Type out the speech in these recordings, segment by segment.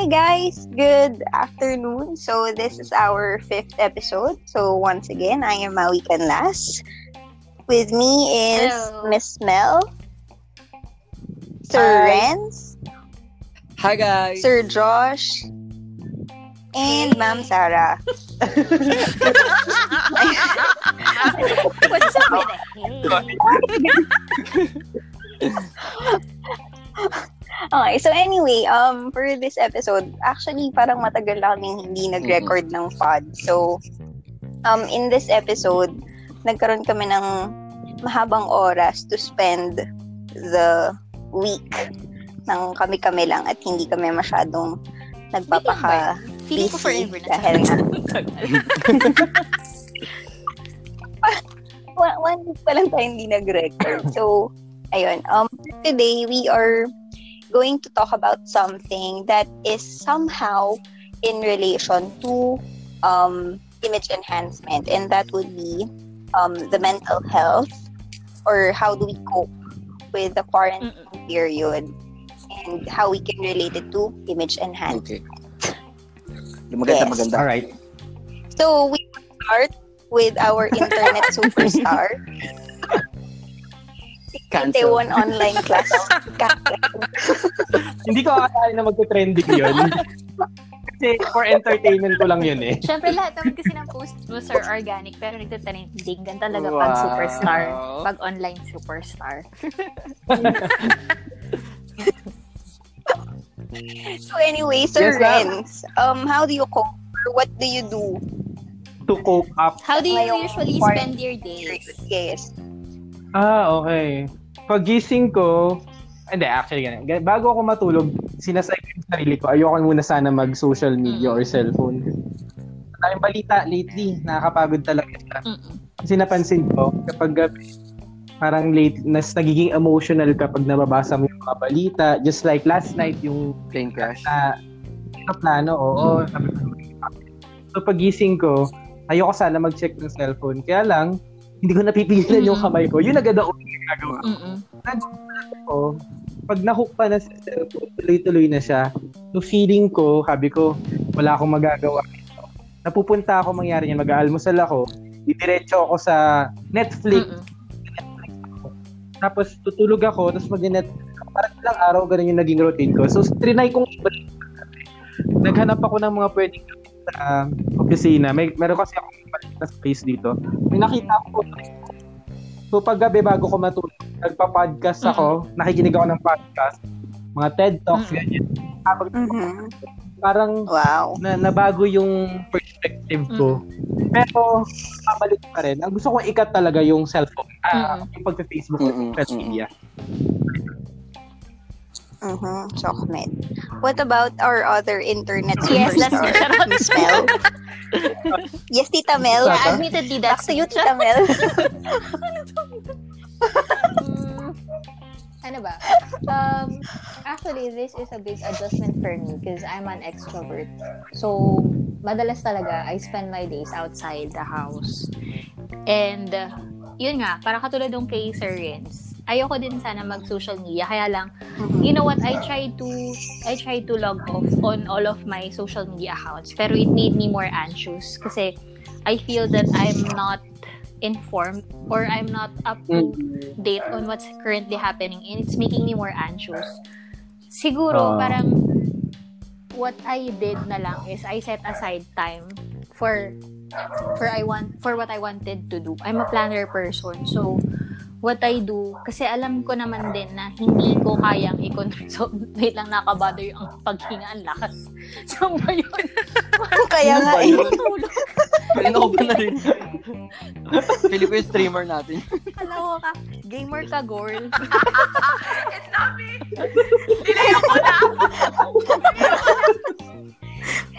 Hi guys, good afternoon. So this is our fifth episode. So once again, I am Maui Canlas. With me is Miss Mel, Sir Hi. Renz, Hi guys. Sir Josh, and Hey. Ma'am Sarah. What's up with the Okay, so anyway, um, for this episode, actually, parang matagal na kaming hindi nag-record ng pod. So, um, in this episode, nagkaroon kami ng mahabang oras to spend the week ng kami-kami lang at hindi kami masyadong nagpapaka Feeling ko forever na dahil nga one, one week pa lang tayo hindi nag-record. So, ayun. Um, today, we are going to talk about something that is somehow in relation to um, image enhancement, and that would be um, the mental health or how do we cope with the quarantine period and how we can relate it to image enhancement. Okay. Maganda, Yes. maganda. Alright. So, we start with our internet superstar. Cancel. Taiwan online class. Hindi ko akalain na magte-trending yun. Kasi for entertainment ko lang yun eh. Siyempre, lahat naman kasi ng post mo, Sir Organic, pero nagtatrending. Gan talaga pag Wow. superstar. Pag online superstar. so anyway, Sir Yes. Renz, um, how do you cope? Or what do you do? To cope up. How do you usually spend your days? Yes. Ah, okay. Pagising ko, hindi, actually, ganun. Gan- Bago ako matulog, sinasay ko yung sarili ko, ayoko muna sana mag-social media or cellphone. Tayong balita lately, nakakapagod talaga siya. Kasi napansin ko, kapag gabi, parang late, nas nagiging emotional kapag nababasa mo yung mga balita. Just like last night, yung Plane crash. na sa plano, oo. Sabi ko, so pagising ko, ayoko sana mag-check ng cellphone. Kaya lang, hindi ko napipigilan yung kamay ko. Yun agad ako nagagawa Mm-mm. ko. Pag nahook pa na sa cellphone, tuloy-tuloy na siya. So feeling ko, sabi ko, wala akong magagawa. Napupunta ako mangyari niya, mag-aalmusal ako, didiretso ako sa Netflix, Mm-mm. tapos tutulog ako, tapos mag-net, parang ilang araw, ganun yung naging routine ko. So, trinay kong ibalik. Naghanap ako ng mga pwedeng sa uh, opisina. May, meron kasi ako na space dito. May nakita ako. So, pag gabi bago ko matulog, nagpa-podcast ako, nakikinig ako ng podcast, mga TED Talks, Mm. ganyan. Habang Mhm. parang Wow. na nabago yung perspective ko. Pero, pabalik pa rin. Ang gusto kong ikat talaga yung cellphone. Ah, yung pagka-Facebook Mm-mm, at media. Mhm. Chokmed. What about our other internet Yes, that's superstar? Miss Mel. yes, Tita Mel. Yeah, admittedly, Back that's to you, Tita Mel. Mm, ano ba? Um, actually, this is a big adjustment for me because I'm an extrovert. So, madalas talaga, I spend my days outside the house. And, uh, yun nga, para katulad ng kay Sir Renz, ayoko din sana mag-social media. Kaya lang, Mhm. you know what, I try to, I try to log off on all of my social media accounts. Pero it made me more anxious kasi I feel that I'm not informed or I'm not up to date on what's currently happening and it's making me more anxious. Siguro, Ah. parang what I did na lang is I set aside time for for I want for what I wanted to do. I'm a planner person. So what I do, kasi alam ko naman din na hindi ko kayang i-control. So, wait lang, nakabother yung paghinga. Ang lakas. So, ba yun? Kaya Ano nga eh. Kanina ko ba na rin? Pili ko yung streamer natin. Alam ka, gamer ka, girl.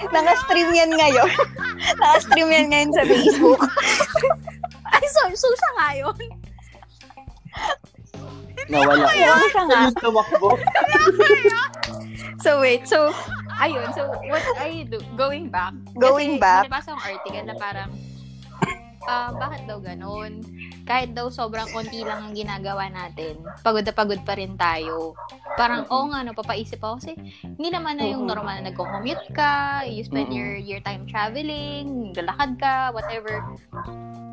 Naka-stream yan ngayon. Naka-stream yan ngayon sa Facebook. Ay, so, so siya nga yun. Nawala. Ayun siya nga. So, wait. So, ayun. So, what I do, going back. Going kasi back. Kasi nabasa akong article na parang, ah, bakit daw ganun? kahit daw sobrang konti lang ang ginagawa natin, pagod na pagod pa rin tayo. Parang, oo nga, no, papaisip ako kasi hindi naman na yung normal na nagko-commute ka, you spend your, your time traveling, lalakad ka, whatever.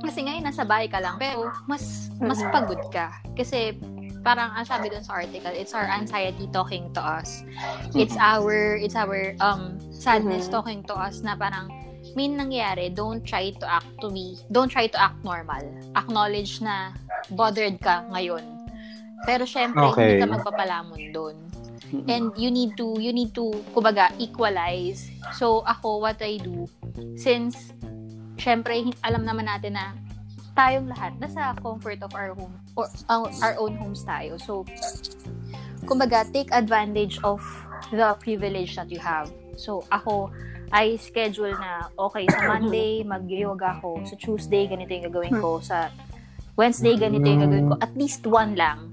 Kasi ngayon, nasa bahay ka lang, pero mas, mas pagod ka. Kasi, parang ang sabi dun sa article, it's our anxiety talking to us. It's our, it's our um sadness Mhm. talking to us na parang, may nangyari, don't try to act to be, don't try to act normal. Acknowledge na bothered ka ngayon. Pero syempre, Okay. hindi ka magpapalamon doon. And you need to, you need to, kumbaga, equalize. So, ako, what I do, since, syempre, alam naman natin na tayong lahat nasa comfort of our home or our, our own homes tayo. So, kumbaga, take advantage of the privilege that you have. So, ako, I schedule na, okay, sa Monday, mag-yoga ako. Sa Tuesday, ganito yung gagawin ko. Sa Wednesday, ganito yung gagawin ko. At least one lang.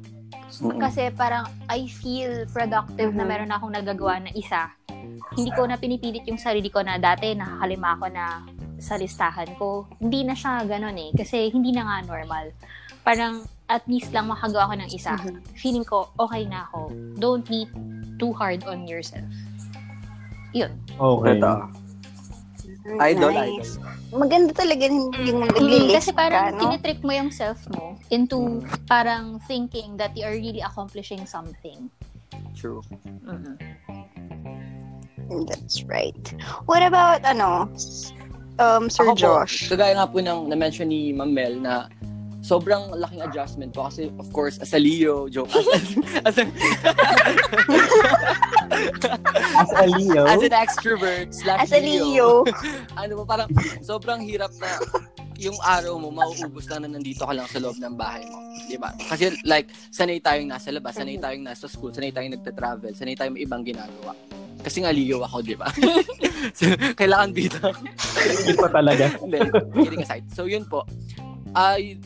Kasi parang I feel productive na Mhm. meron akong nagagawa na isa. Hindi ko na pinipilit yung sarili ko na dati nakakalima ako na sa listahan ko. Hindi na siya ganun eh. Kasi hindi na nga normal. Parang at least lang makagawa ko ng isa. Mhm. Feeling ko okay na ako. Don't be too hard on yourself. Yun. Okay. Ito. Idol, Nice. Maganda talaga yung Mm, nag-list kasi parang ka, no? tinitrick mo yung self mo into parang thinking that you are really accomplishing something. True. Mhm. That's right. What about, ano, um, Sir Ako po, Josh? kagaya nga po ng na-mention ni Ma'am Mel na sobrang laking adjustment po kasi of course as a Leo, joke, as, as, a, As a Leo. as an extrovert slash As a Leo. ano ba, parang sobrang hirap na yung araw mo, mauubos lang na nandito ka lang sa loob ng bahay mo. Di ba? Kasi like, sanay tayong nasa labas, sanay tayong nasa school, sanay tayong nagta-travel, sanay tayong may ibang ginagawa. Kasi nga Leo ako, di ba? so, kailangan ako. Hindi pa talaga. Hindi, kidding aside. So, yun po. Ay,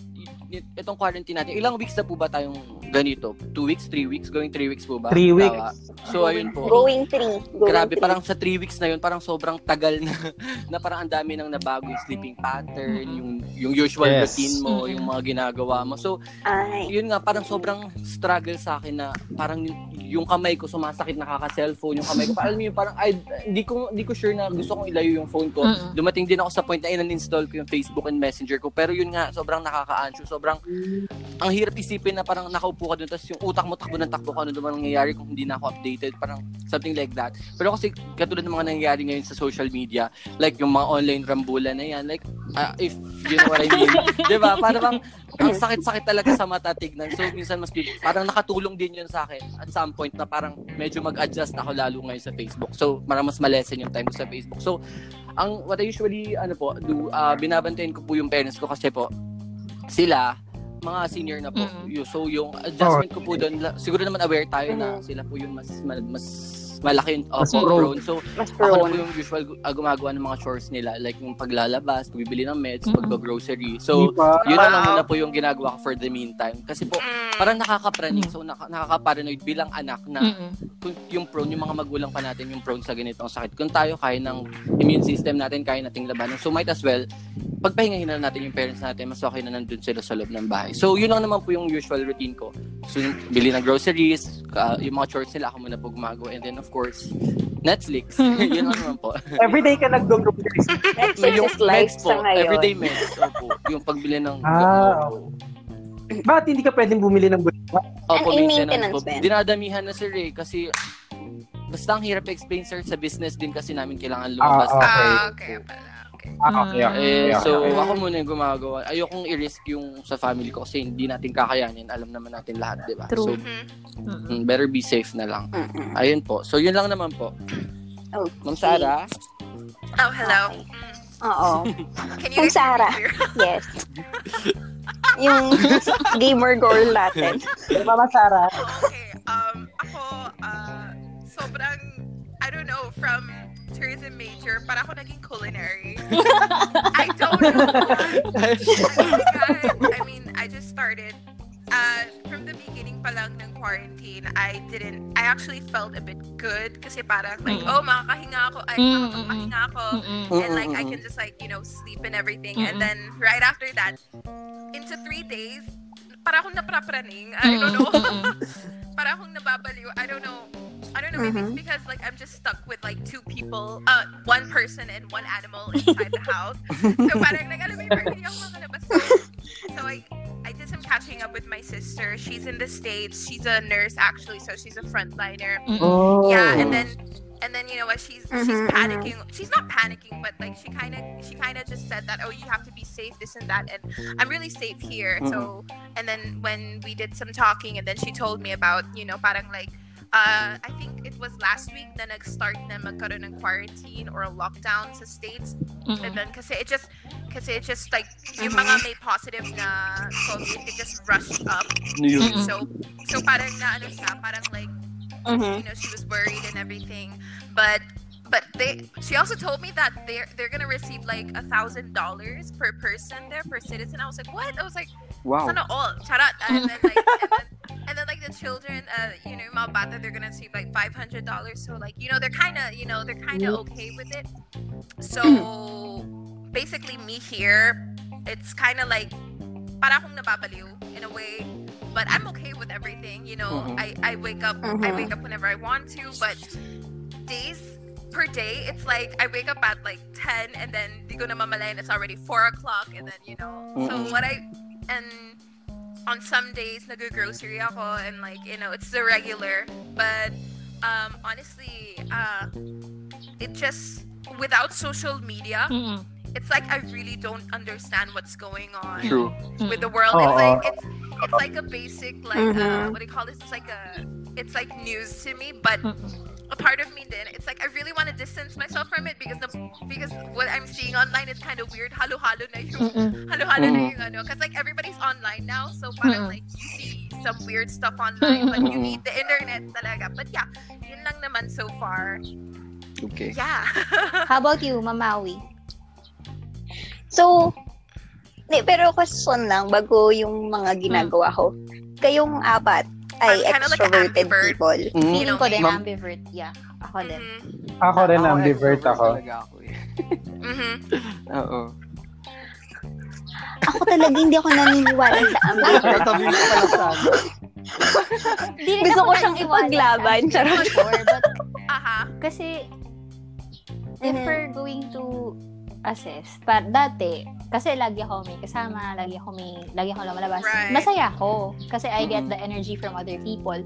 itong quarantine natin, ilang weeks na po ba tayong ganito? Two weeks, three weeks? Going three weeks po ba? Three weeks. Tawa. So, ayun po. Going three. Going Grabe, three. parang sa three weeks na yun, parang sobrang tagal na, na parang ang dami nang nabago yung sleeping pattern, yung, yung usual Yes. routine mo, Mhm. yung mga ginagawa mo. So, Ay. yun nga, parang sobrang struggle sa akin na parang yung, yung kamay ko sumasakit, nakaka-cellphone, yung kamay ko, alam mo yun, parang ay, hindi ko, hindi ko sure na gusto kong ilayo yung phone ko. Mm-mm. Dumating din ako sa point na in-install ko yung Facebook and Messenger ko, pero yun nga, sobrang nakaka-anxious, sobrang, ang hirap isipin na parang nakaupo ka doon, tapos yung utak mo takbo ng takbo kung ano naman nangyayari kung hindi na ako updated, parang something like that. Pero kasi katulad ng mga nangyayari ngayon sa social media, like yung mga online rambulan na yan, like, ah, if you know what I mean, di ba? Parang bang, ang sakit-sakit talaga sa mata tignan. So, minsan mas, parang nakatulong din yun sa akin at some point na parang medyo mag-adjust ako lalo ngayon sa Facebook. So, parang mas malesen yung time ko sa Facebook. So, ang what I usually, ano po, do, ah, binabantayan ko po yung parents ko kasi po, sila, mga senior na po. Mm. Yo- So, yung adjustment ko po doon, la- siguro naman aware tayo na sila po yung mas, ma- mas malaki yung uh, Mas prone. prone. So, Mas ako na po prone. yung usual uh, gumagawa ng mga chores nila. Like yung paglalabas, pagbibili ng meds, Mm-mm. pagbagrocery. So, yun na lang Wow. muna po yung ginagawa ko for the meantime. Kasi po, parang nakakapraning. So, naka, nakaka-paranoid bilang anak na kung yung prone, yung mga magulang pa natin yung prone sa ganitong sakit. Kung tayo kaya ng immune system natin, kaya nating labanan. So, might as well, pagpahingahin na natin yung parents natin, mas okay na nandun sila sa loob ng bahay. So, yun lang naman po yung usual routine ko. So, yung bili ng groceries, ka- yung mga chores nila, ako muna po gumagawa. And then, of course, Netflix. yun lang naman po. Everyday ka nag-groceries. Netflix yung is life meds sa ngayon. everyday meds. Opo, yung pagbili ng Ah, Bakit hindi ka pwedeng bumili ng bulwa? Opo, And in maintenance po. Dinadamihan na sir eh, kasi basta ang hirap explain sir sa business din kasi namin kailangan Ah, lumabas. Ah, okay pala. Okay. Ah, okay, okay. Eh, okay, so, okay. ako muna yung gumagawa. Ayokong i-risk yung sa family ko kasi hindi natin kakayanin. Alam naman natin lahat, di ba? True. So, Mhm. Mm-mm. mm, better be safe na lang. Mm-mm. Ayun po. So, yun lang naman po. Okay. Ma'am Sarah, Oh, hello. Okay. Mm. Oo. Can you Sarah. clear? Yes. yung gamer girl natin. Mama Sara. okay. Um, ako, uh, sobrang, I don't know, from tourism major, para ako naging culinary. I don't know why. Oh my God. I mean, I just started, uh, from the beginning pa lang ng quarantine, I didn't, I actually felt a bit good kasi parang like, Mm. oh, makakahinga ako, ay, Mm, oh, mm, ako. Mm-mm. and like I mm, mm, can mm. just like you know sleep and everything Mm-mm. and then right after that into three days, para akong naprapraning. I don't know. para akong nababaliw. I don't know. I don't know. Maybe Mhm. it's because like I'm just stuck with like two people, uh, one person and one animal inside the house. So parang like alam mo yung parang hindi ako makalabas. So, so I I did some catching up with my sister. She's in the states. She's a nurse actually, so she's a frontliner. Oh. Yeah, and then and then you know what she's she's Mhm, mhm. panicking. She's not panicking, but like she kind of she kind of just said that oh you have to be safe this and that and I'm really safe here. So and then when we did some talking and then she told me about you know parang like uh, I think it was last week na nag-start na magkaroon ng quarantine or a lockdown sa states. And then kasi it just kasi it just like yung mga may positive na COVID, it just rushed up. Mm-mm. So so parang na ano siya, parang like Mhm. you know she was worried and everything but but they she also told me that they're they're gonna receive like a thousand dollars per person there per citizen i was like what i was like Wow. sana all charot and then like and then, and then like the children uh you know mga bata they're gonna receive like five hundred dollars so like you know they're kind of you know they're kind of okay with it so basically me here it's kind of like para akong nababaliw in a way but I'm okay with everything. You know, Mhm. I, I wake up I Mhm. wake up whenever I want to, but days per day, it's like I wake up at like ten and then di ko na mamalayan it's already four o'clock and then you know. So Mhm. what I and on some days nag-grocery ako and like you know it's the regular, but um honestly, uh, it just without social media, Mm-mm. it's like I really don't understand what's going on True. with the world. Oo. It's like it's it's like a basic like uh, Mhm. what do you call this? It's like a it's like news to me, but Mm-mm. A part of me then it's like I really want to distance myself from it because the because what I'm seeing online is kind of weird. Halo halo na yung Mm-mm. halo halo na yung ano because like everybody's online now, so parang like you see some weird stuff online, but you need the internet talaga. But yeah, yun lang naman so far. Okay. Yeah. How about you, Mamawi? So, pero question lang bago yung mga ginagawa ko. Kayong apat ay I'm like extroverted ambivert. people. Mm. You Feeling ko din Ma'am- ambivert. Yeah. Ako din. Mhm. Ako rin, ambivert extrovert ako. Ako eh. Mhm. Oo. Ako talaga hindi ako naniniwala sa ambivert. Katabi ko pala rin Gusto ako ko siyang ipaglaban, sa charot. ambivert before, but Aha. kasi if we're going to assess, pa, dati, kasi lagi ako may kasama, lagi ako may, lagi ako lumalabas. Right. Masaya ako kasi I get Mhm. the energy from other people.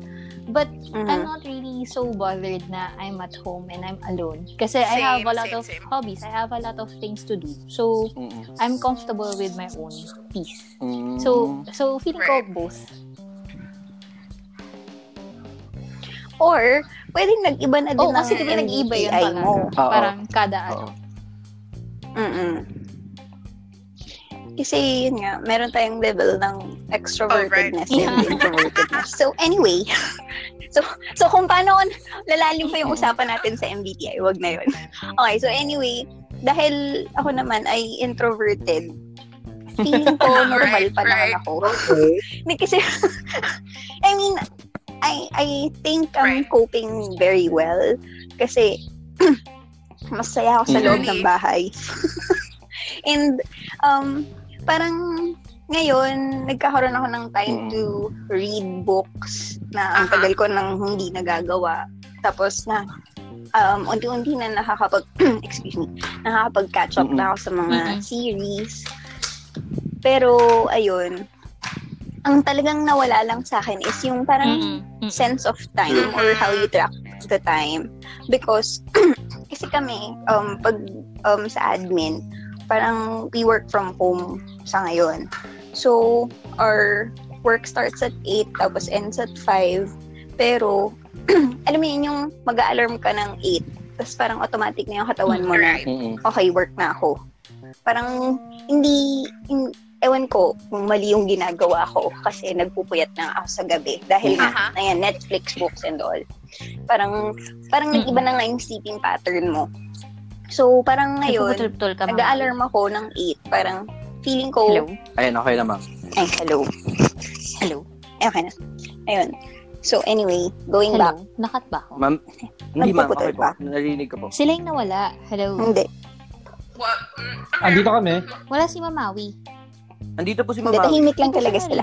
But Mhm. I'm not really so bothered na I'm at home and I'm alone. Kasi I Same, have a lot same, of same. hobbies. I have a lot of things to do. So, Mm-mm. I'm comfortable with my own peace. Mm. So, so feeling Right. ko both. Or, pwedeng nag-iba na din Oo, kasi ang di ba nag-iiba yun MBTI talaga. mo. Parang kada ano. Mm-mm. Kasi yun nga, meron tayong level ng extrovertedness Oh, right. and introvertedness. So anyway, so so kung paano lalalim pa yung usapan natin sa MBTI, wag na yun. Okay, so anyway, dahil ako naman ay introverted, feeling ko normal Right, pa naman right. ako. Okay. Kasi, I mean, I I think I'm Right. coping very well. Kasi, masaya ako sa loob ng Really? bahay. And, um, parang, ngayon, nagkakaroon ako ng time Mm. to read books na ang tagal ko nang hindi nagagawa. Tapos na, um, unti-unti na nakakapag, excuse me, nakakapag-catch up na ako sa mga Mm-mm. series. Pero, ayun, ang talagang nawala lang sa akin is yung parang. Mm-mm. sense of time or how you track the time. Because, kasi kami, um, pag um, sa admin, parang we work from home sa ngayon. So, our work starts at 8, tapos ends at 5. Pero, alam mo yun, yung mag-alarm ka ng 8, tapos parang automatic na yung katawan mo na, okay, work na ako. Parang, hindi, hin- ewan ko kung mali yung ginagawa ko kasi nagpupuyat na ako sa gabi. Dahil nga, Aha. ayan, Netflix books and all. Parang, parang nag-iba na nga yung sleeping pattern mo. So, parang ngayon, nag-alarm ako ng 8. Parang, feeling ko, Hello? Ayun, okay na ma'am. ay, hello. Hello? Eh, okay na. Ayun. So, anyway, going back. Hello? Nakat ba ako? Ma'am, hindi ma'am, okay po. pa. Narinig ko po. Sila yung nawala. Hello? Hindi. What? Andito kami. Wala si Mamawi. Andito po si Hindi, Mamawi. tahimik lang Hindi talaga sila.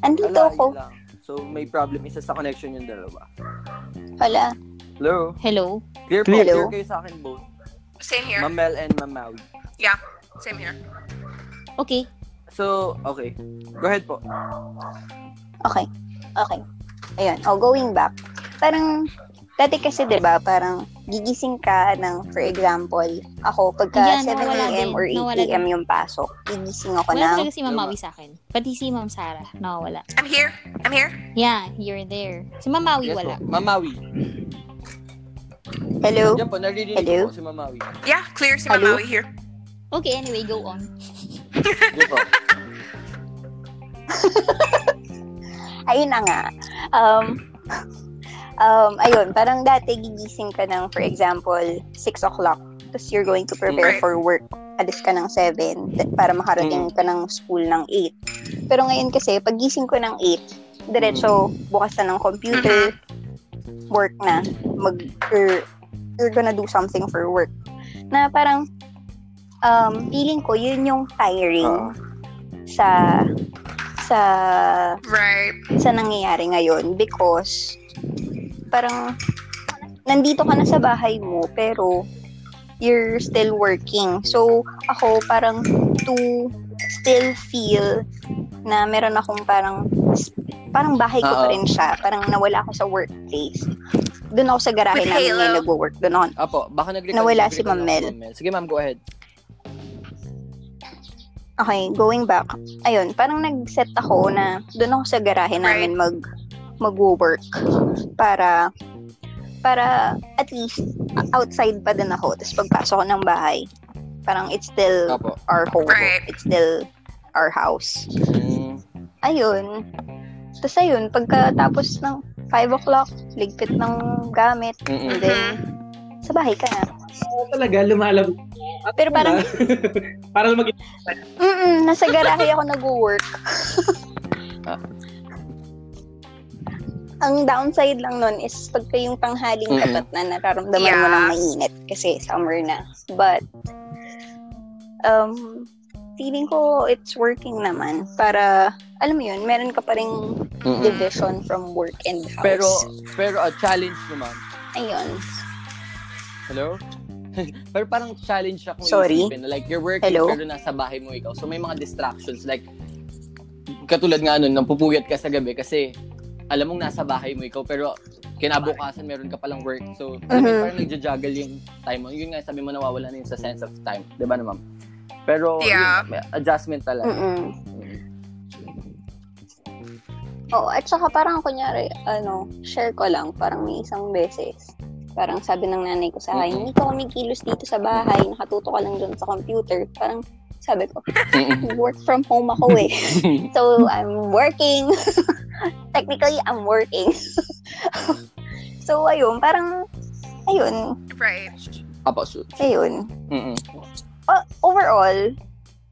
Andito ako. lang. So, may problem isa sa connection yung dalawa. Hala. Hello? Hello? Clear po, Clear. clear kayo sa akin both. Same here. Mamel and Mamawi. Yeah, same here. Okay. So, okay. Go ahead po. Okay. Okay. Ayun. Oh, going back. Parang, dati kasi, di ba, parang gigising ka ng, for example, ako, pagka Ayan, 7 nawala a.m. or 8 Nawala a.m. yung pasok, gigising ako Wala ng, talaga si Mamawi sa akin. Pati si Ma'am Sarah, nakawala. I'm here. I'm here. Yeah, you're there. Si Mamawi Yes wala. po. Mamawi. hello? Diyan po, narinig Hello? po si Mamawi. Yeah, clear si Hello? Mamawi here. Okay, anyway, go on. Po. ayun na nga. Um, um, ayun, parang dati gigising ka ng, for example, 6 o'clock. Tapos you're going to prepare for work. Alis ka ng 7 th- para makarating ka ng school ng 8. Pero ngayon kasi, pag gising ko ng 8, diretso bukas na ng computer, work na. Mag, or, you're gonna do something for work. Na parang, um, feeling ko, yun yung tiring sa sa Right. sa nangyayari ngayon because parang nandito ka na sa bahay mo pero you're still working. So, ako parang to still feel na meron akong parang parang bahay ko pa Oo. rin siya. Parang nawala ako sa workplace. Doon ako sa garahe With namin Halo. ngayon nagwo-work. Doon ako. Apo, baka nag Nawala si Ma'am Mel. Sige ma'am, go ahead. Okay, going back. Ayun, parang nag-set ako na doon ako sa garahe namin mag magwo-work para para at least outside pa din ako. Tapos pagpasok ko ng bahay, parang it's still Apo. our home. Right. It's still our house. Mm, Ayun. Tapos ayun, pagkatapos ng 5 o'clock, ligpit ng gamit, mm-mm. and then sa bahay ka na. Oo talaga, lumalabas. Pero parang, parang mag mm nasa garahe ako nag-work. Ang downside lang nun is pagka yung tanghaling Mm-mm. tapat na nararamdaman mo Yeah. ng mainit kasi summer na. But, um, feeling ko it's working naman para, alam mo yun, meron ka pa rin Mm-mm. division from work and house. Pero, pero a challenge naman. ayun. Hello? pero parang challenge siya kung Sorry. isipin. na, Like, you're working Hello? pero nasa bahay mo ikaw. So, may mga distractions. Like, katulad nga nun, napupuyat ka sa gabi kasi alam mong nasa bahay mo ikaw pero kinabukasan meron ka palang work. So, Mhm. parang nagja-juggle yung time mo. Yun nga, sabi mo nawawala na yung sa sense of time. Di ba naman? Pero, Yeah. yun, may adjustment talaga. Mm-mm. Mm. Oo, at saka parang kunyari, ano, share ko lang, parang may isang beses. Parang sabi ng nanay ko sa akin, hindi ka kumikilos dito sa bahay, nakatuto ka lang dun sa computer. Parang sabi ko, work from home ako eh. so, I'm working. Technically, I'm working. so, ayun, parang, ayun, Right. Apo, so, ayun. mm-mm. Uh, overall,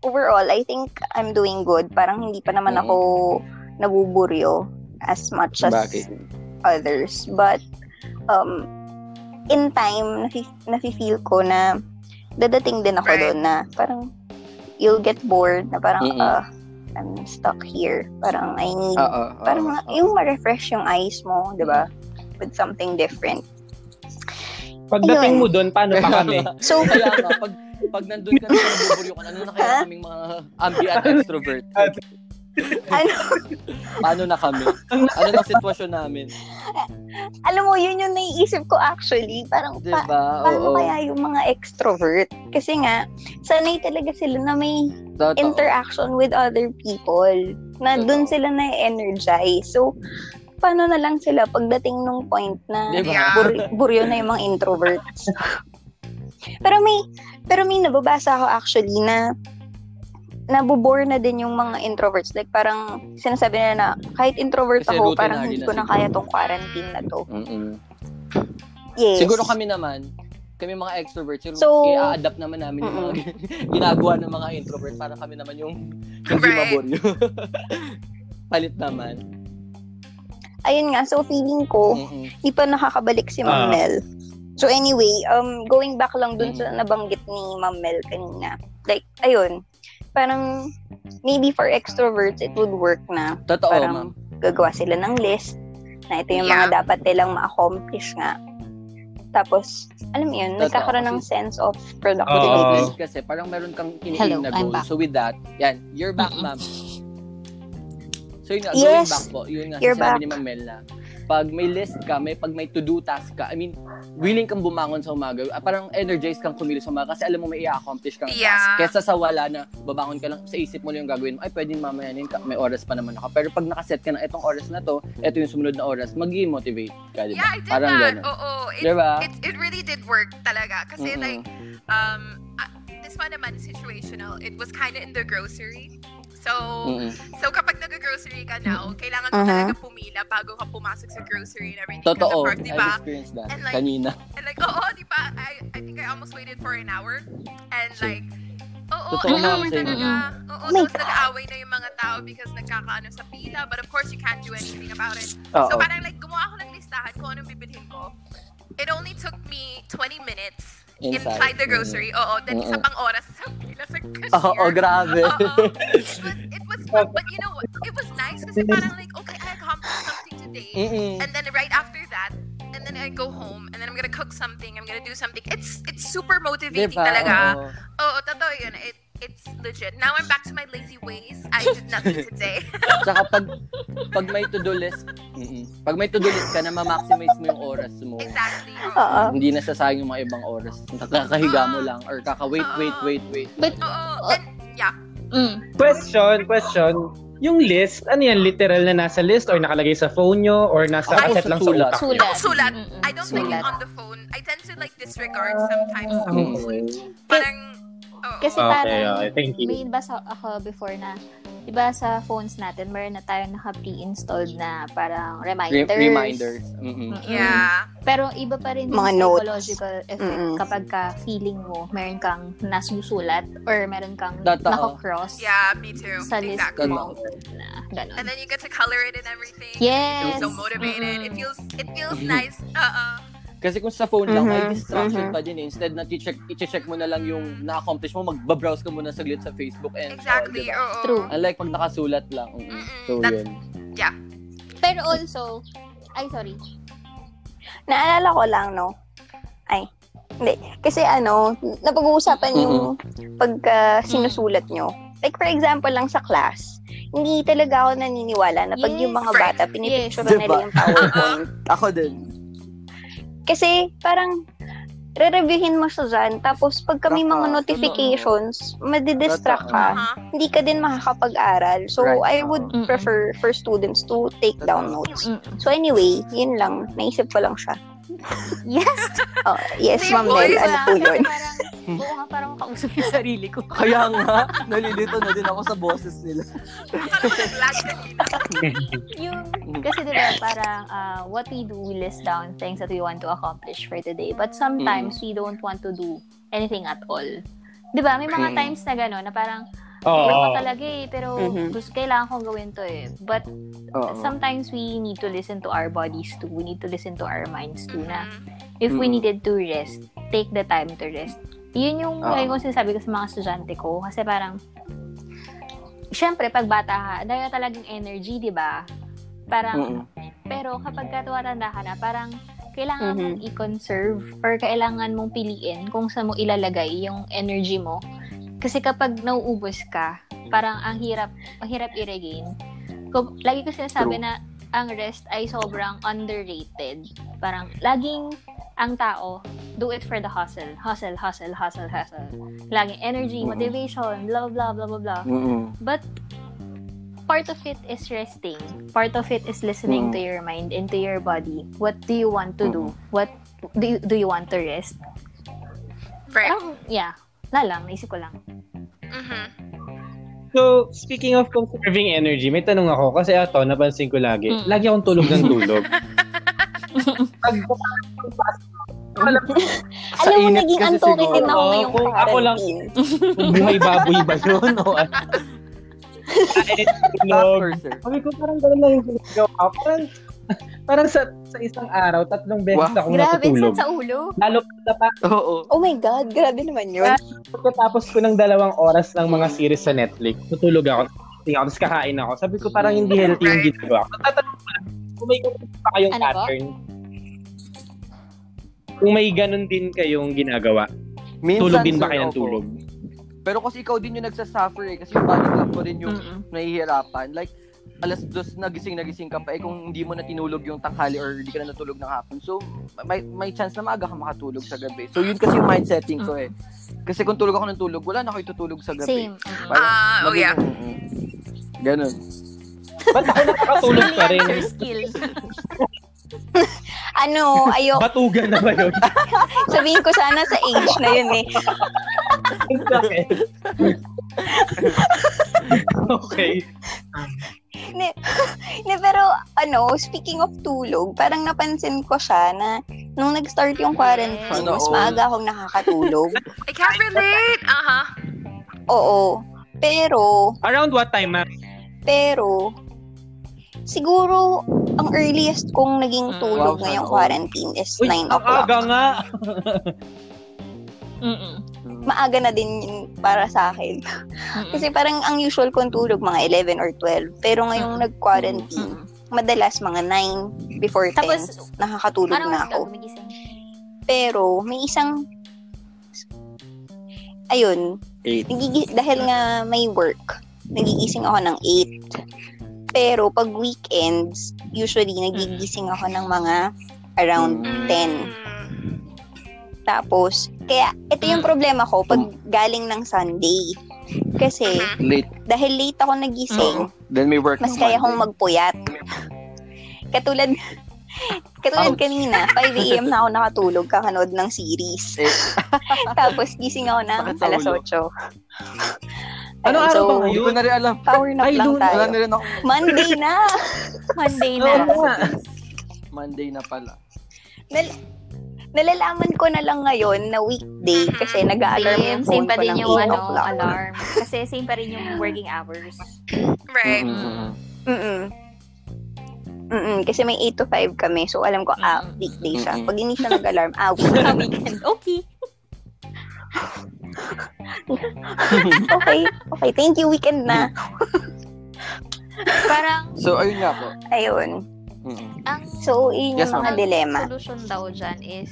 overall, I think I'm doing good. Parang hindi pa naman Mm. ako nabuburyo as much as Bakit? others. But, um, in time, nafi- nafe-feel ko na dadating din ako Right. doon na parang you'll get bored na parang, Mm-mm. ah, I'm stuck here. Parang I need, Oo, oo, parang oo. yung ma-refresh yung eyes mo, di ba? With something different. Pagdating Ayun. mo doon, paano pa kami? So, Kaya nga, pag, pag nandun ka na nabuburyo ka, ano na kaya kaming mga ambient extrovert? Ano, Paano na kami? Ano na sitwasyon namin? alam mo, yun yung naiisip ko actually. Parang, Di pa- paano Oo. kaya yung mga extrovert? Kasi nga, sanay talaga sila na may Totoo. interaction with other people. Na Totoo. dun sila na-energize. So, paano na lang sila pagdating nung point na Di ba? Yeah. bur- buryo na yung mga introverts. pero may, pero may nababasa ako actually na nabubore na din yung mga introverts. Like, parang sinasabi nila na kahit introvert Kasi ako, parang hindi ko na siguro. kaya tong quarantine na to. Mm-mm. Yes. Siguro kami naman, kami mga extroverts, siguro So- i-adapt naman namin yung mga ginagawa ng mga introvert para kami naman yung hindi Right. maboryo. Palit naman. Ayun nga, so feeling ko, Mm-mm. di pa nakakabalik si Ma'am Ah. Mel. So anyway, um, going back lang dun Mm. sa nabanggit ni Ma'am Mel kanina. Like, ayun, parang maybe for extroverts, it would work na Totoo, parang ma'am. gagawa sila ng list na ito yung mga Yeah. dapat nilang ma-accomplish nga. Tapos, alam mo yun, Totoo, nagkakaroon ng sense of productivity. this kasi, parang meron kang kinikilig na goal. So with that, yan, you're back, ma'am. So yun nga, Yes. going back po, yun nga, You're sinabi back. ni Ma'am Mel na, pag may list ka, may pag may to-do task ka, I mean, willing kang bumangon sa umaga, ah, parang energized kang kumilos sa umaga kasi alam mo may i-accomplish kang Yeah. task. Kesa sa wala na, babangon ka lang, sa isip mo lang yung gagawin mo, ay pwede mamaya na yun, ka- may oras pa naman ako. Pero pag nakaset ka na, itong oras na to, ito yung sumunod na oras, mag motivate ka, di ba? Yeah, I did Parang that. ganun. Oo. It, Di ba? it, it really did work talaga. Kasi Mm-mm. like, um, ah, this one naman situational. It was kind of in the grocery. So, Mm-mm. so kapag nag-grocery ka now, kailangan mo Mhm. talaga pumila bago ka pumasok sa grocery and everything. Totoo, of course, di I've ba? experienced that And like- kanina. And like, oo, di ba? I, I think I almost waited for an hour. And Same. like, oo, Totoo, hour same. talaga. Oo, Oh tapos nag-aaway na yung mga tao because nagkakaano sa pila. But of course, you can't do anything about it. Oo. So parang like, gumawa ako ng listahan kung anong bibilhin ko. It only took me 20 minutes inside, Inside. the grocery. Oo, then isa Mm-mm. pang oras sa pila sa cashier. Oo, oh, grabe. Oo. It was, it was fun, but you know what? It was nice kasi parang like, okay, I accomplished something today. Mm-mm. And then right after that, and then I go home, and then I'm gonna cook something, I'm gonna do something. It's it's super motivating Diba? talaga. Oo. Oo, totoo yun. It, it's legit. Now I'm back to my lazy ways. I did nothing today. Tsaka pag, pag may to-do list, mm-mm. pag may to-do list ka na ma-maximize mo yung oras mo. exactly. Oo. Hindi nasasayang yung mga ibang oras. Kakahiga mo lang or kaka-wait, wait, wait, wait. But, Oo. And, yeah. mm, Question, question. Yung list, ano yan, literal na nasa list or nakalagay sa phone nyo or nasa Ako asset sa lang sa sulat. utak? nyo? sulat. Sulat. I don't like sulat. it on the phone. I tend to like disregard sometimes sa Mm-mm. phone. Parang. Kasi Okay, parang, okay. Thank you. may basa ako before na, di ba sa phones natin, meron na tayong naka-pre-installed na parang Re- reminders. reminders. Mm-mm. Mm-mm. yeah. Pero iba pa rin yung Mga notes. psychological effect Mm-mm. kapag ka feeling mo, meron kang nasusulat or meron kang Totoo. naka-cross Yeah, me too. sa list Exactly. mo. Na, ganon. And then you get to color it and everything. Yes. You're so motivated. It Mm-mm. feels it feels nice. Uh-uh. Kasi kung sa phone lang, may Mhm, distraction mhm. pa din eh. Instead na i-check, i-check mo na lang yung na-accomplish mo, magbabrowse ka muna saglit sa Facebook and Exactly. all, diba? Oo. True. Unlike pag nakasulat lang. Mm-mm. So, That's- yun. Pero also, ay sorry. Naalala ko lang, no? Ay, hindi. Kasi ano, napag-uusapan yung pagka sinusulat nyo. Like, for example lang sa class, hindi talaga ako naniniwala na pag Yes. yung mga Friend. bata, pinipicture Yes. nila Diba? yung PowerPoint. Ako din. Kasi parang, re-reviewin mo siya dyan. Tapos, pagka may mga Totoo. notifications, madidistract ka. Uh-huh. Hindi ka din makakapag-aral. So, Right. I would prefer for students to take down notes. So, anyway, yun lang. Naisip ko lang siya. Yes. Oh, yes, Same Ma'am Nel. Ano po yun? Parang, oo nga, parang kausap yung sarili ko. Kaya nga, nalilito na din ako sa boses nila. Yung, kasi diba, parang uh, what we do, we list down things that we want to accomplish for today. But sometimes, we don't want to do anything at all. Diba, may mga Mm. times na gano'n, na parang, Oo. ko talaga eh, pero Mhm. gusto, kailangan kong gawin to eh. But Oo. sometimes we need to listen to our bodies too. We need to listen to our minds too na Mhm. if we Mm. needed to rest, take the time to rest. Yun yung Oo. lagi ko sinasabi ko sa mga estudyante ko. Kasi parang, syempre, pag bata ka, dahil talagang energy, di ba? Parang, Mm-mm. pero kapag ka tumatanda ka na, parang, kailangan Mhm. mong i-conserve or kailangan mong piliin kung saan mo ilalagay yung energy mo. Kasi kapag nauubos ka, parang ang hirap, ang hirap i-regain. Kung, lagi ko sinasabi True. na ang rest ay sobrang underrated. Parang laging ang tao, do it for the hustle. Hustle, hustle, hustle, hustle. Laging energy, Mhm. motivation, blah, blah, blah, blah, blah. But part of it is resting. Part of it is listening Mm. to your mind and to your body. What do you want to do? What do you, do you want to rest? Right. Parang, yeah. Na lang, naisip ko lang. Mhm. So, speaking of conserving energy, may tanong ako kasi ato, napansin ko lagi. Mm. Lagi akong tulog ng tulog. Pag Alam mo, naging kasi antukin din ako ngayong kung ako lang- kung buhay baboy ba yun o ano. Kain, tulog. Sabi ko, parang gano'n lang yung ko. Parang parang sa, sa isang araw, tatlong beses Wow. akong Grabe, natutulog. sa ulo. Lalo pa pa, Oo. Oh my God, grabe naman yun. pagkatapos ko ng dalawang oras ng mga series sa Netflix, tutulog ako, tingin ako, tapos kakain ako. Sabi ko, parang hindi healthy yung ginagawa ko. Tatanong ko lang, kung may ganun pa kayong Ano po? pattern, kung may ganun din kayong ginagawa, Minsan, tulog din ba kayo ng tulog? Pero kasi ikaw din yung nagsasuffer eh. Kasi yung body clock mo rin yung Mm-mm. nahihirapan. Like, alas dos nagising nagising ka pa eh kung hindi mo na tinulog yung tanghali or hindi ka na natulog ng hapon. So, may, may chance na maaga ka makatulog sa gabi. So, yun kasi yung mind setting ko eh. Kasi kung tulog ako ng tulog, wala na ako itutulog sa gabi. Same. Ah, oh maging- yeah. Ganun. Ba't ako nakakatulog pa rin? Skill. Ano, ayok, Batugan na ba yun? sabihin ko sana sa age na yun eh. Bakit? okay. Ne, pero ano, speaking of tulog, parang napansin ko siya na nung nag-start yung quarantine, mas all. maaga akong nakakatulog. I can't relate. Uh-huh. Oo. Pero, Around what time, ma'am? pero, siguro, ang earliest kong naging Mm, tulog wow, ngayong quarantine is Uy, 9 ang o'clock. aga nga. Mm-mm. Maaga na din yun para sa akin. Kasi parang ang usual kong tulog, mga 11 or 12. Pero ngayong Mm. nag-quarantine, Mm-mm. madalas mga 9 before 10, Tapos, nakakatulog Parang na ako. Pero may isang ayun, Eight. nagigi- dahil nga may work, nagigising ako ng 8. Pero pag weekends, usually nagigising ako ng mga around Mm. 10. Tapos, kaya ito yung problema ko pag galing ng Sunday. Kasi Late. dahil late ako nagising, Then may work mas kaya kong magpuyat. Katulad katulad Ouch. kanina, 5 a.m. na ako nakatulog kakanood ng series. Eh. Tapos gising ako ng alas ulo. 8. Ano araw so, ba Hindi ko na rin alam. Power nap Ay, lang Luna. tayo. Wala na rin ako. Monday na! Monday na. Monday na pala. Nal- nalalaman ko na lang ngayon na weekday kasi nag-a-alarm Same, yung same phone pa ko din ng yung 8 ano, o'clock. alarm. Kasi same pa rin yung working hours. Right. Mm-mm. Mm-mm. Mm-mm. Kasi may 8 to 5 kami. So, alam ko, ah, Mm-mm. weekday siya. Pag hindi siya nag-alarm, ah, Sa weekend. Okay. okay. Okay, thank you, weekend na. Parang, So, ayun nga po. Ayun. Mm-mm. ang So, yun Yes, yung mga ma'am. dilemma. solution daw dyan is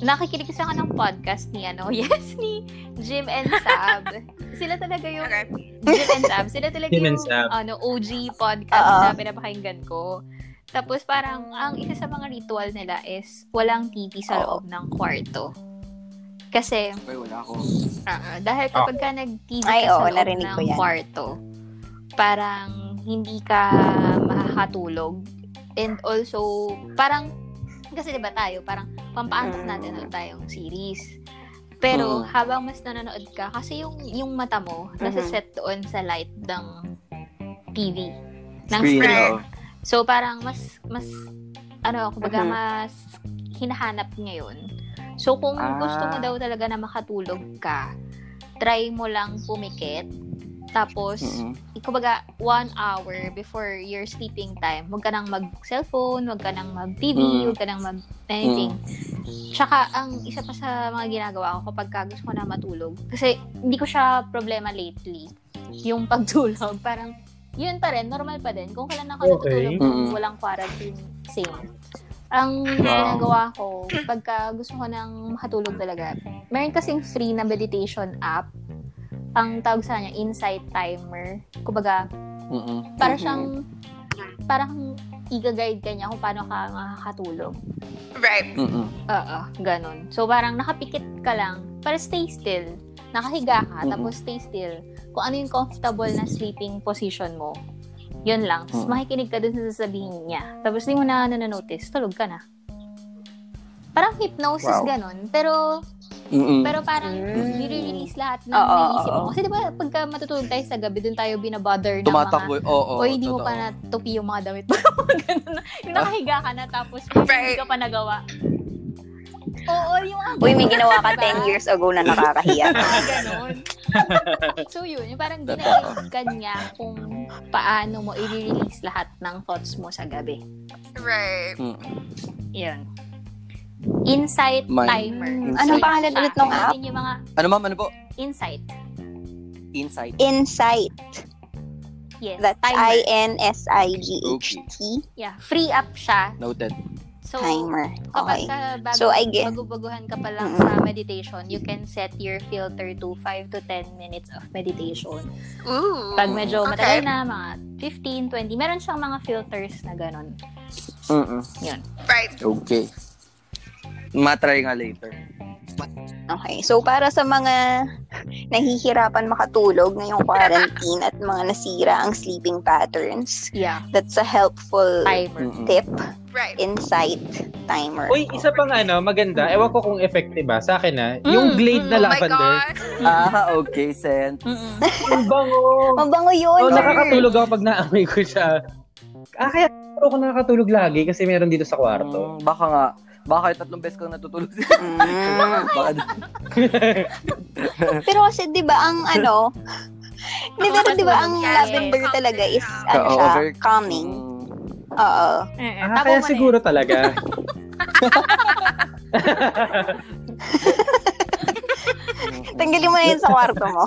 nakikinig kasi ako ng podcast ni ano, yes, ni Jim and Sab. Sila talaga yung Okay. Jim and Sab. Sila talaga Jim yung ano, OG podcast Oo. na pinapakinggan ko. Tapos parang ang isa sa mga ritual nila is walang TV sa Oo. loob ng kwarto. Kasi Ay, wala ako. ah, dahil kapag ka nag-TV ka Ay, sa oo, loob ng ko yan. kwarto, parang hindi ka makakatulog. And also, parang, kasi diba tayo, parang pampaantok natin ulit tayong series. Pero Mm. habang mas nanonood ka, kasi yung, yung mata mo, nasa Mhm. set doon sa light ng TV. Ng Screen, screen. So, parang mas, mas, ano, kumbaga, Mhm. mas hinahanap ngayon. So, kung Ah. gusto mo daw talaga na makatulog ka, try mo lang pumikit. Tapos, Mm-mm. kumbaga, one hour before your sleeping time, huwag ka nang mag-cellphone, huwag ka nang mag-TV, Mm. huwag ka nang mag-anything. Tsaka, ang isa pa sa mga ginagawa ko kapag ka gusto ko na matulog, kasi hindi ko siya problema lately, yung pagtulog, parang, yun pa rin, normal pa din. Kung kailan ako Okay. natutulog kung Mm. walang quarantine, same. Ang Wow. ginagawa ko, pagka gusto ko nang makatulog talaga, meron kasing free na meditation app. Ang tawag sa kanya, Insight Timer. Kumbaga, Mm-mm. para siyang, parang i-guide ka niya kung paano ka makakatulog. Right. Mm-mm. Oo, ganun. So, parang nakapikit ka lang, para stay still. Nakahiga ka, Mhm. tapos stay still. Kung ano yung comfortable na sleeping position mo, yun lang. Tapos Mhm. makikinig ka dun sa sasabihin niya. Tapos di mo na notice, tulog ka na. Parang hypnosis, Wow. ganun. Pero, Mm-mm. pero parang Mm. nire-release lahat ng Oo, naisip mo. Kasi di ba, pagka matutulog tayo sa gabi, dun tayo binabother ng Tumatakbo. mga, Oo, o hindi mo pa natupi yung mga damit mo. Yung nakahiga ka na, tapos hindi ka pa nagawa. Oo, yung mga Uy, may ginawa ka Diba? 10 years ago na nakakahiya. Ganon. so yun, yung parang ginaid ka niya kung paano mo i-release lahat ng thoughts mo sa gabi. Right. Mm. Yun. Insight Mind. timer. Insight. Anong pangalan ulit ng app? Yun yung mga Ano ma'am, ano po? insight. Insight. Insight. Yes, That's timer. I-N-S-I-G-H-T. yeah, free up siya. Noted. So, Timer. kapag Okay. ka bago, So, I get- bago-baguhan ka pa lang Mm-mm. sa meditation, you can set your filter to 5 to 10 minutes of meditation. Ooh. Pag medyo Okay. matagal na, mga 15, 20, meron siyang mga filters na ganun. Mm-mm. Yun. Right. Okay. Matry nga later. Okay. So, para sa mga nahihirapan makatulog ngayong quarantine at mga nasira ang sleeping patterns, Yeah. that's a helpful Timer. Tip. Right. Insight timer. Uy, isa pang ano, maganda. Ewan ko kung effective ba. Sa akin na, yung Mm, glade na Oh lavender. Ah, okay, sent. Mm-mm. Ang bango. Mabango yun. Oh, nakakatulog ako pag naamoy ko siya. Ah, kaya ako nakakatulog lagi kasi meron dito sa kwarto. Mm, baka nga. Baka kahit tatlong beses kang natutulog. Mm. baka, Pero kasi 'di ba ang ano, di ba, di ba ang lavender talaga is ano siya, over- calming. Oo. Eh, eh, Ah, kaya mo na siguro talaga. Tanggalin mo na yun sa kwarto mo.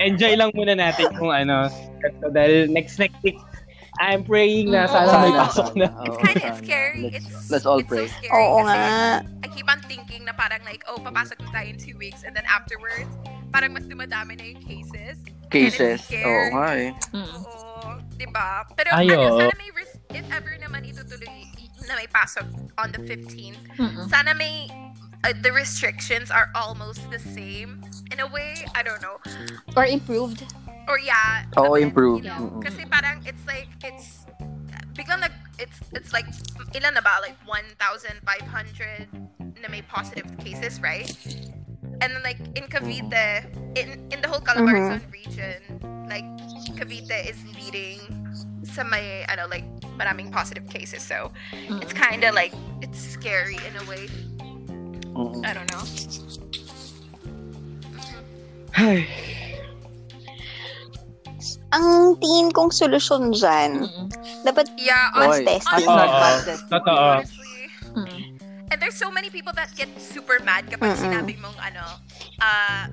Enjoy lang muna natin kung ano. Dahil next next week, I'm praying na Mm, sana may pasok na. It's kind of scary. Let's, It's, let's all it's pray. so scary Oo nga. I keep on thinking na parang like, oh, papasok na tayo in two weeks and then afterwards, parang mas dumadami na yung cases. Cases. Oo nga eh. Mm. Oo, di ba? Pero Ay, ano, sana may, res- if ever naman itutuloy na may pasok on the 15th, Mm-mm. sana may, uh, the restrictions are almost the same. In a way, I don't know. Or improved. Or yeah. Oo, but, improve. You know, Mm-mm. kasi parang it's like, it's, nag, it's, it's like, ilan na ba? Like 1,500 na may positive cases, right? And then like in Cavite, in in the whole Calabarzon mm-hmm. region, like Cavite is leading sa may ano like maraming positive cases. So it's mm-hmm. kind of like it's scary in a way. Mm-mm. I don't know. Ang tingin kong solusyon dyan, Mm-mm. dapat Yeah, Mass Oy, testing. mass testing. totoo. honestly. Mm. And there's so many people that get super mad kapag Mm-mm. sinabi mong ano, uh,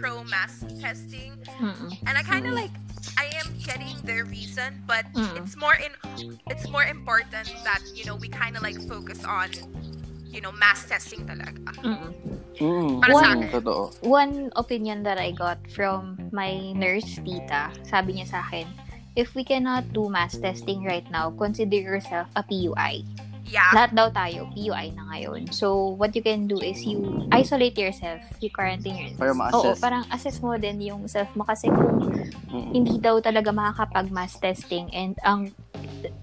pro mass testing. Mm-mm. And I kind of like I am getting their reason, but Mm. it's more in it's more important that you know we kind of like focus on you know mass testing talaga. Mm-mm. Mm, Para sa mm, akin. Totoo. One opinion that I got from my nurse tita, sabi niya sa akin, if we cannot do mass testing right now, consider yourself a PUI. Yeah. Lahat daw tayo, PUI na ngayon. So, what you can do is you isolate yourself, you quarantine yourself. Para ma-assess. Oo, parang assess mo din yung self mo kasi kung hindi daw talaga makakapag mass testing and ang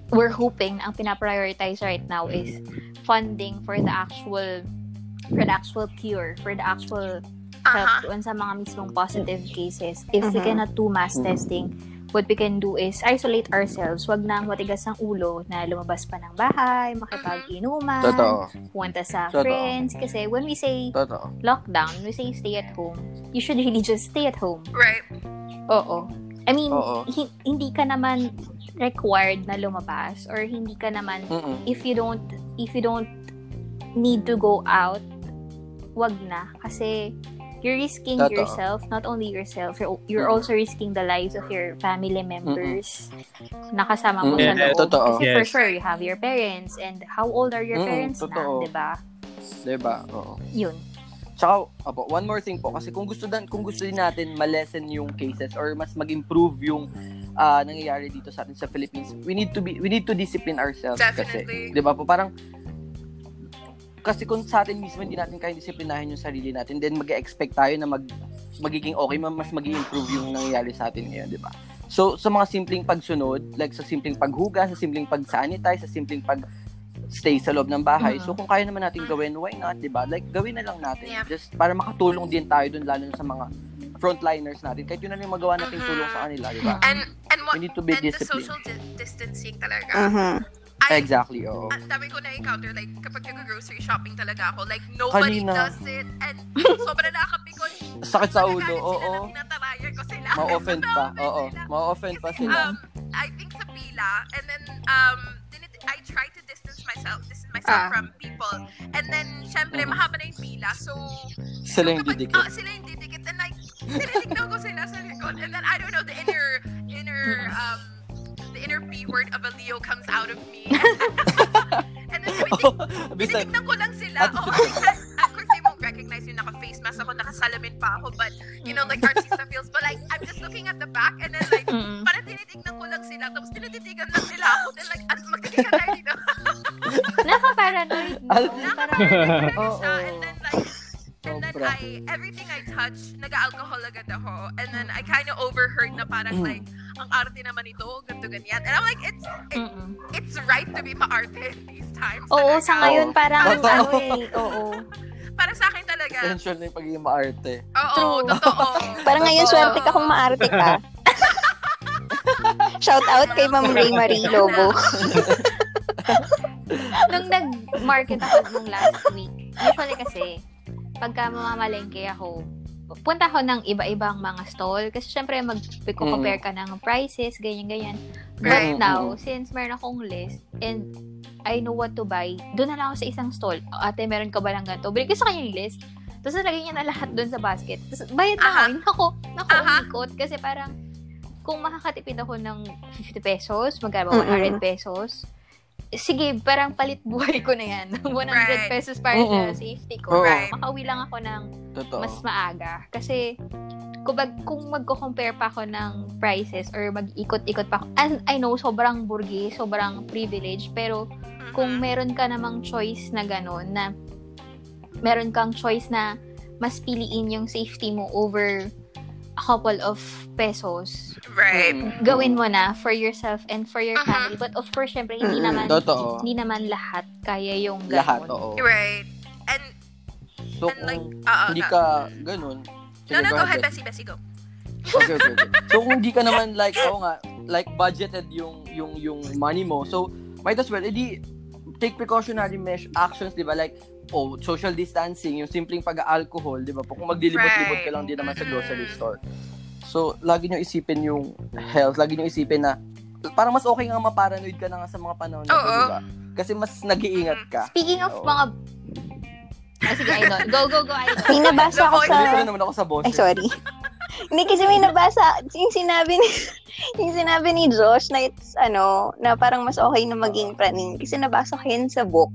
we're hoping ang pinaprioritize right now is funding for the actual for the actual cure, for the actual help Uh-huh. doon sa mga mismong positive cases. If we Mhm. cannot do mass Mhm. testing, what we can do is isolate ourselves. Wag nang matigas ang ulo na lumabas pa ng bahay, makipag-inuman, Totoo. pumunta sa Totoo. friends. Kasi when we say Totoo. lockdown, when we say stay at home, you should really just stay at home. Right. Oo. I mean, Oo. hi- hindi ka naman required na lumabas or hindi ka naman Mm-mm. if you don't if you don't need to go out, wag na kasi you're risking Totoo. yourself, not only yourself, you're, you're Mm. also risking the lives of your family members na kasama mo Mm-mm. sa loob. totoo. Kasi for Yes. sure, you have your parents and how old are your parents totoo. na, 'di ba? Diba? Oo. Yun. Tsaka, apo, one more thing po, kasi kung gusto, dan, kung gusto din natin ma-lessen yung cases or mas mag-improve yung ah, nangyayari dito sa atin sa Philippines, we need to be, we need to discipline ourselves Definitely. kasi. Di ba po? Parang, kasi kung sa atin mismo hindi natin kaya disiplinahin yung sarili natin, then mag-expect tayo na mag, magiging okay, ma- mas mag improve yung nangyayari sa atin ngayon, di ba? So, sa mga simpleng pagsunod, like sa simpleng paghuga, sa simpleng pag-sanitize, sa simpleng pag stay sa loob ng bahay. Mhm. So, kung kaya naman natin gawin, why not, di ba? Like, gawin na lang natin. Yeah. Just para makatulong din tayo dun, lalo na sa mga frontliners natin. Kahit yun na yung magawa nating Mhm. tulong sa kanila, di ba? And and what We need to be and the disciplined. social di- distancing talaga. Mhm. I Exactly, oo. ang dami ko na-encounter, like, kapag nag-grocery shopping talaga ako, like, nobody Kanina. does it, and sobrang nakakapikon. Sakit sa ulo, oo. na tinatarayan ko sila. Ma-offend pa. Oo. Ma-offend pa sila. Um, I think sa pila, and then, um, I try to distance myself, distance myself Ah. from people. And then, syempre, Mhm. mahaba na yung pila, so, Sila yung didikit. ah, sila yung didikit, and like, tinitignan ko sila sa likod, and then, I don't know, the inner, inner, um, inner B word of a Leo comes out of me. and then, tinitig- Bisan, tinitignan ko lang sila. At- Oo, because, of course, they won't recognize yung naka-face mask ako, nakasalamin pa ako, but, you know, like, artista feels, but like, I'm just looking at the back, and then, like, Mm-mm. parang tinitignan ko lang sila, tapos tinititigan lang nila ako, then like, ano, magtitigan tayo dito. Nakaka-paranoid, no? Al- Parang, Nakakarinig Oo. siya, and then like, and then I, everything I touch, nag-alcohol agad ako, and then I kind of overheard na parang Mm. like, ang arte naman ito, ganito, ganyan. And I'm like, it's, it, it's right to be maarte in these times. Oo, talaga. sa ngayon parang Totoo. ano eh, oo. Para sa akin talaga. essential na yung pagiging maarte. Oo, True. totoo. Parang ngayon, swerte ka kung maarte ka. Shout out kay Ma'am Ray Marie Lobo. Nung nag-market ako nung last week, usually kasi, pagka mamamalengke ako, punta ako ng iba-ibang mga stall kasi syempre mag-compare ka ng prices, ganyan-ganyan. Right. But now, since meron akong list and I know what to buy, doon na lang ako sa isang stall. Ate, meron ka ba lang ganito? Bili ko sa kanya yung list. Tapos nalagay niya na lahat doon sa basket. Tapos bayad na ako. Aha. Hindi ako, ako Aha. umikot. Kasi parang, kung makakatipid ako ng 50 pesos, magkano ba? Mm-mm. 100 pesos, sige, parang palit buhay ko na yan. 100 Right. pesos para sa safety ko. Right. Makauwi lang ako ng Totoo. mas maaga. Kasi, kubag, kung magko-compare pa ako ng prices or mag-ikot-ikot pa ako, and I know, sobrang burgi, sobrang privilege, pero kung Mhm. meron ka namang choice na gano'n, na meron kang choice na mas piliin yung safety mo over a couple of pesos, Right. Mm. gawin mo na for yourself and for your Mhm. family. But of course, syempre, hindi naman, Totoo. hindi naman lahat kaya yung Lahat, gano'n. oo. Right. And, So, and like, kung uh, hindi ka ganun, no, sige, no, go ahead. Bessie, Bessie, go. Okay, okay, okay. So kung hindi ka naman like, oo nga, like budgeted yung yung yung money mo. So might as well edi take precautionary measure actions, 'di ba? Like oh, social distancing, yung simpleng pag-alcohol, 'di ba? Kung magdilibot-libot ka lang din naman sa grocery store. So lagi niyo isipin yung health, lagi niyo isipin na parang mas okay nga ma-paranoid ka na nga sa mga panahon na. 'di ba? Kasi mas nag-iingat ka. Speaking of Oo. mga... Ah, sige, Idol. Go, go, go, Idol. May nabasa ako The sa... Dito naman ako sa boses. Ay, sorry. Hindi kasi may nabasa, yung sinabi ni, yung sinabi ni Josh na it's, ano, na parang mas okay na maging praning. Kasi nabasa ko yun sa book.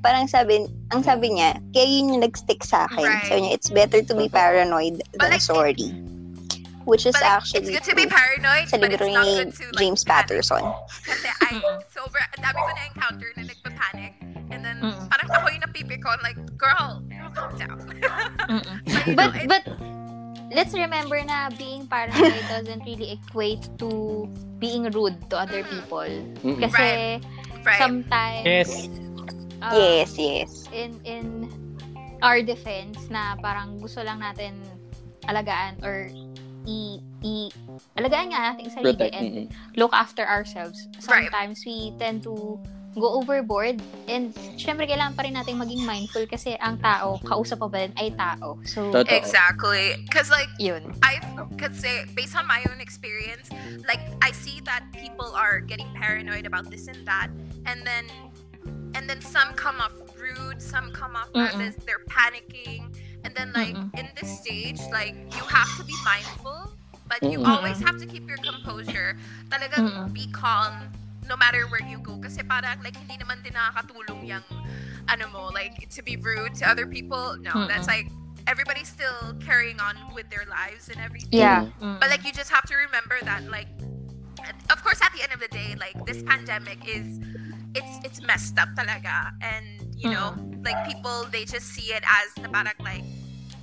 Parang sabi, ang sabi niya, kaya yun yung nag-stick sa akin. Right. Sabi niya, it's better to be paranoid But than like, sorry. Which is But like, actually it's good to be paranoid, sa but libro it's not ni good to like, James panic. Patterson. Kasi I, ang dami ko na-encounter na nagpa-panic. And then, Mm. parang ako yung napipikon, like, girl, girl, calm down. Mm-mm. But, you But, know, it- but, let's remember na being paranoid doesn't really equate to being rude to other people. Mm-mm. Kasi, right. sometimes, Yes. um, yes, yes. in in our defense na parang gusto lang natin alagaan or i, i alagaan nga natin sarili Protect. and mm-mm. look after ourselves. Right. Sometimes we tend to go overboard and syempre kailangan pa rin natin maging mindful kasi ang tao, kausap pa ba din ay tao. So, Totoo. Exactly. Because, like, yun. I could say, eh, based on my own experience, like, I see that people are getting paranoid about this and that. And then, and then some come off rude, some come off as Mm-mm. if they're panicking. And then, like, Mm-mm. in this stage, like, you have to be mindful, but you Mm-mm. always have to keep your composure. Talagang Mm-mm. be calm no matter where you go. Kasi parang, like, hindi naman din nakakatulong yung, ano mo, like, to be rude to other people. No, Mm-mm. that's like, everybody's still carrying on with their lives and everything. Yeah. Mm. But like you just have to remember that like of course at the end of the day like this pandemic is it's it's messed up talaga and you know like people they just see it as na parang like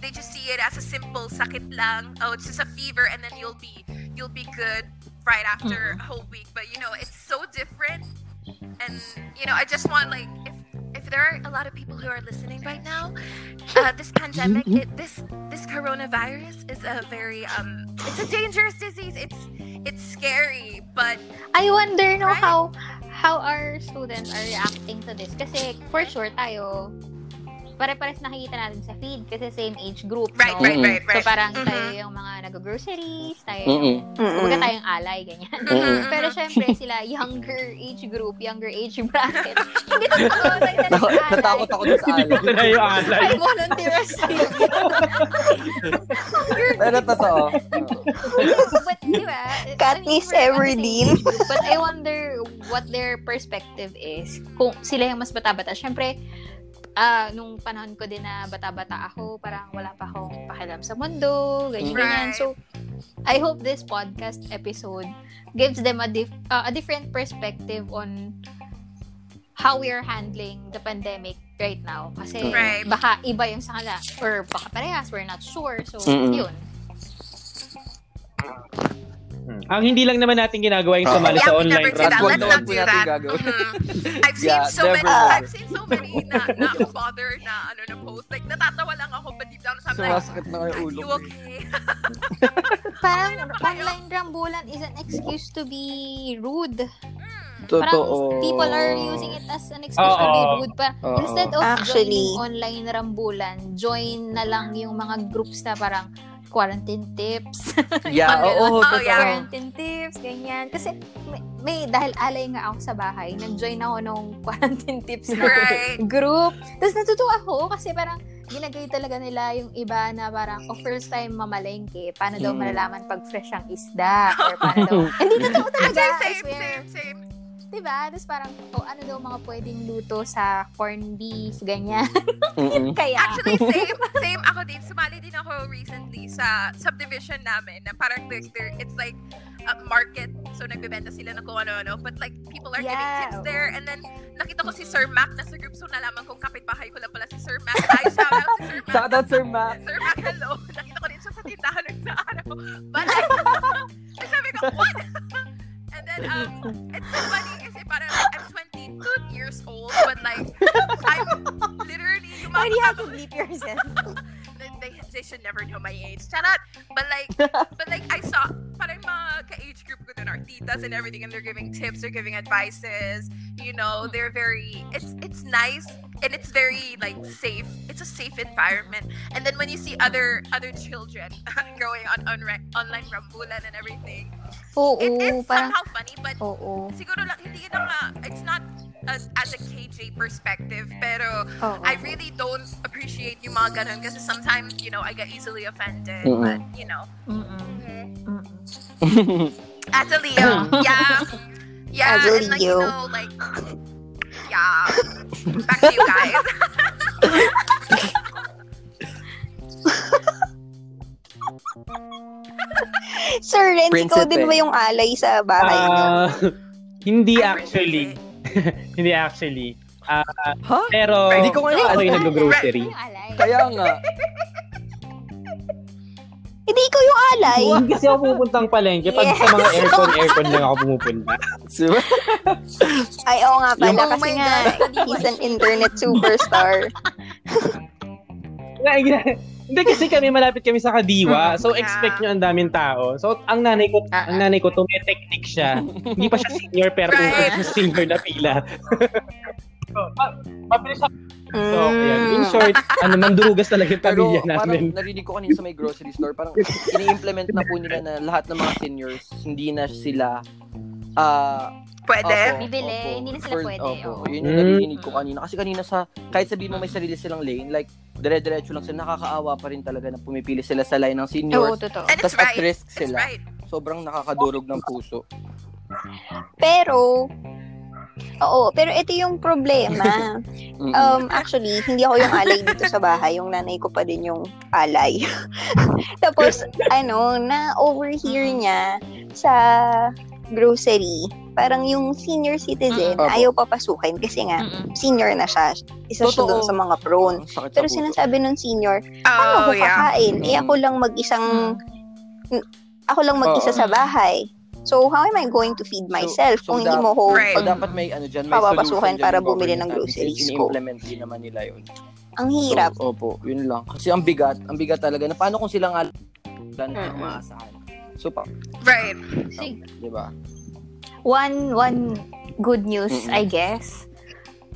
they just see it as a simple sakit lang oh it's just a fever and then you'll be you'll be good right after a whole week but you know it's so different. And you know I just want like if if there are a lot of people who are listening right now uh, this pandemic it, this this coronavirus is a very um it's a dangerous disease. It's it's scary but I wonder no Right? how how our students are reacting to this. Kasi for sure tayo pare-pares nakikita natin sa feed kasi same age group. Right, no? right, Mm-mm. right, right. So parang Mhm. tayo yung mga nag-groceries, tayo yung, Mm-mm. kumbaga tayong alay, ganyan. Mm-mm. Pero syempre sila, younger age group, younger age bracket. Hindi totoo, like, Nak- alay. Natakot ako dun sa Hindi alay. ko na yung alay. I volunteer as Pero totoo. But, di ba? The same Everdeen. But I wonder what their perspective is. Kung sila yung mas bata-bata. Siyempre, ah nung panahon ko din na bata-bata ako, parang wala pa akong pakialam sa mundo, ganyan, ganyan. Right. So, I hope this podcast episode gives them a, dif- ah, a different perspective on how we are handling the pandemic right now. Kasi Right. baka iba yung sa kanila. Or baka parehas, we're not sure. So, Mm-mm. yun. Ang hindi lang naman natin ginagawa yung sumali yeah, sa we online never did that. Let's not do that. I've seen Yeah, so many. I've seen so many na, na bother na, ano, na post. Like, natatawa lang ako, but deep down, like, Sumasakit na ulo you okay? Parang kayo? online rambulan is an excuse to be rude. Totoo. Parang people are using it as an excuse to be rude. Pa, instead of Actually. joining online rambulan, join na lang yung mga groups na parang quarantine tips. Yeah, oo, Oh, totoo. yeah. quarantine tips, ganyan. Kasi may, may dahil alay nga ako sa bahay, nag-join ako nung quarantine tips na Right. group. Tapos natutuwa ako kasi parang ginagay talaga nila yung iba na parang, oh, first time mamalengke, paano daw Mm. malalaman pag fresh ang isda? Or paano daw, hindi totoo talaga, Same, swear. same, same. Diba? Tapos parang, oh, ano daw mga pwedeng luto sa corned beef, ganyan. Kaya, Actually, same, same ako din. Sumali din ako recently sa subdivision namin na parang there, there, it's like a market. So, nagbebenta sila ng kung ano-ano. But like, people are Yeah, giving tips there. And then, nakita ko si Sir Mac na sa group. So, nalaman kong kapitbahay ko lang pala si Sir Mac. Hi, shout out si Sir Mac. Shout out, Sir Mac. Sir Mac, hello. Nakita ko din siya sa tindahan ng sa araw. But like, sabi ko, what? And um, it's so funny kasi parang I'm 22 years old, but like, I'm literally, why do you have to bleep yourself? they, they, should never know my age. Charot! But like, but like, I saw, parang mga ka-age group ko dun are titas and everything, and they're giving tips, they're giving advices, you know, they're very, it's, it's nice, and it's very, like, safe. It's a safe environment. And then when you see other, other children going on, on online rambulan and everything, Oo, it is parang, somehow funny, but oo. siguro lang, hindi na nga, it's not as, as a KJ perspective, pero Oo. I really don't appreciate yung mga ganun kasi sometimes, you know, I get easily offended. Mm-mm. But, you know, mm-hmm. As a Leo, yeah. Yeah, As a and like, Leo. you know, like, yeah. Back to you guys. Sir Ren, ikaw din ba yung alay sa bahay niyo? Ah, hindi actually. hindi actually. Ah, Ha? pero Hindi ko ngayon ako yung alay. nag-grocery. Kaya nga. Hindi ikaw yung alay. Hindi kasi ako pumupuntang palengke. Pag sa mga aircon, aircon lang ako pumupunta. Diba? Ay, oo nga pala. Yung- Oh kasi my nga, God, he's an internet superstar. Nga- Hindi kasi kami malapit kami sa Kadiwa. So expect nyo ang daming tao. So ang nanay ko, Ah, ang nanay ko tumetechnic siya. Hindi pa siya senior pero Right. senior na pila. so, ma- mabilis ako. So, ayan. In short, ano, mandurugas talaga yung Pero pamilya parang namin. narinig ko kanina sa may grocery store, parang ini-implement na po nila na lahat ng mga seniors, hindi na sila ah Pwede. opo, Bibili, opo, hindi na sila for- pwede, Opo, oo. yun yung Mm. narinig ko kanina. Kasi kanina sa, kahit sabihin mo may sarili silang lane, like, dire-diretso lang sila, nakakaawa pa rin talaga na pumipili sila sa line ng Oo, seniors. totoo. And it's Tapos at right. risk It's sila. right. Sobrang nakakadurog ng puso. Pero, oo, pero ito yung problema. Mm-mm. Um, actually, hindi ako yung alay dito sa bahay. Yung nanay ko pa din yung alay. Tapos, ano, na-overhear niya sa grocery. Parang yung senior citizen, Mm, opo. ayaw papasukin kasi nga, Mm-mm. senior na siya. Isa siya Totoo. dun sa mga prone. Sakit sa Pero sinasabi ng senior, ano Oh, ko yeah. kakain? Eh Mm. ako lang mag-isang, ako lang mag-isa Oo. sa bahay. So, how am I going to feed myself so kung hindi mo ko Right. So, dapat may ano dyan, may dyan para bumili ng groceries ko. ini-implement din naman nila yun. Ang hirap. So, opo, yun lang. Kasi ang bigat, ang bigat talaga. Na paano kung sila nga wala na Mm-mm. maasahan? So, pa, Right. Sig- di ba? One one good news, Mm-mm. I guess.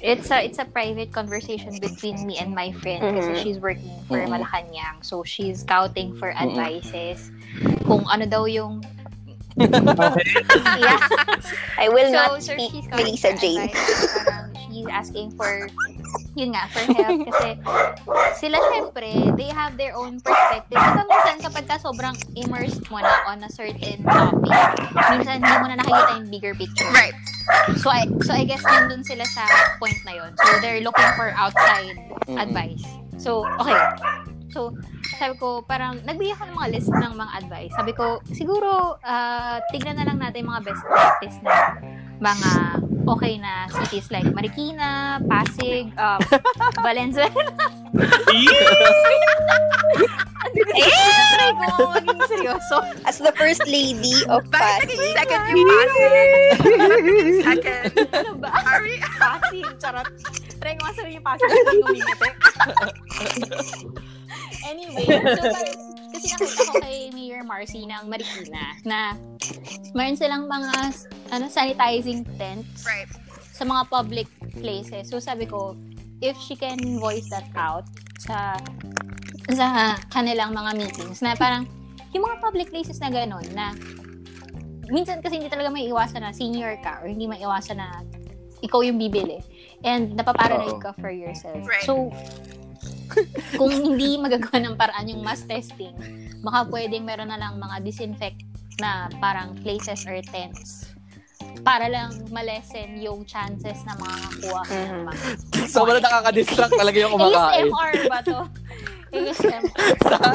it's a it's a private conversation between me and my friend kasi Mhm. she's working for Mhm. Malacanang. So she's scouting for advices kung ano daw yung yeah. I will so, not so speak for Jane. Parang she's asking for yun nga, for help kasi sila syempre, they have their own perspective. Diba minsan kapag ka sobrang immersed mo na on a certain topic, minsan hindi mo na nakikita yung bigger picture. Right. So I so I guess nandun sila sa point na yon. So they're looking for outside Mm-mm. advice. So okay. So sabi ko parang nagbigay ako ng mga list ng mga advice. Sabi ko siguro ah, tignan na lang natin yung mga best practice na mga okay na cities like Marikina, Pasig, um, Valenzuela. Try ko maging seryoso. As the first lady of Bakit naging Pasig. second yung Pasig? Second? Ano ba? Sorry. Pasig, charot. Try ko nga sabihin yung Pasig, hindi umingiti. anyway, so parang, kasi nakita ko kay Mayor Marcy ng Marikina na mayroon silang mga ano sanitizing tents Right. sa mga public places. So sabi ko, if she can voice that out sa sa kanilang mga meetings na parang yung mga public places na gano'n na minsan kasi hindi talaga may iwasan na senior ka or hindi may iwasan na ikaw yung bibili and napaparanoid ka for yourself. Right. So, kung hindi magagawa ng paraan yung mass testing, baka pwedeng meron na lang mga disinfect na parang places or tents para lang malesen yung chances na makakakuha ka ng mga Sobrang nakaka-distract talaga yung kumakain. ASMR ba to? ASMR.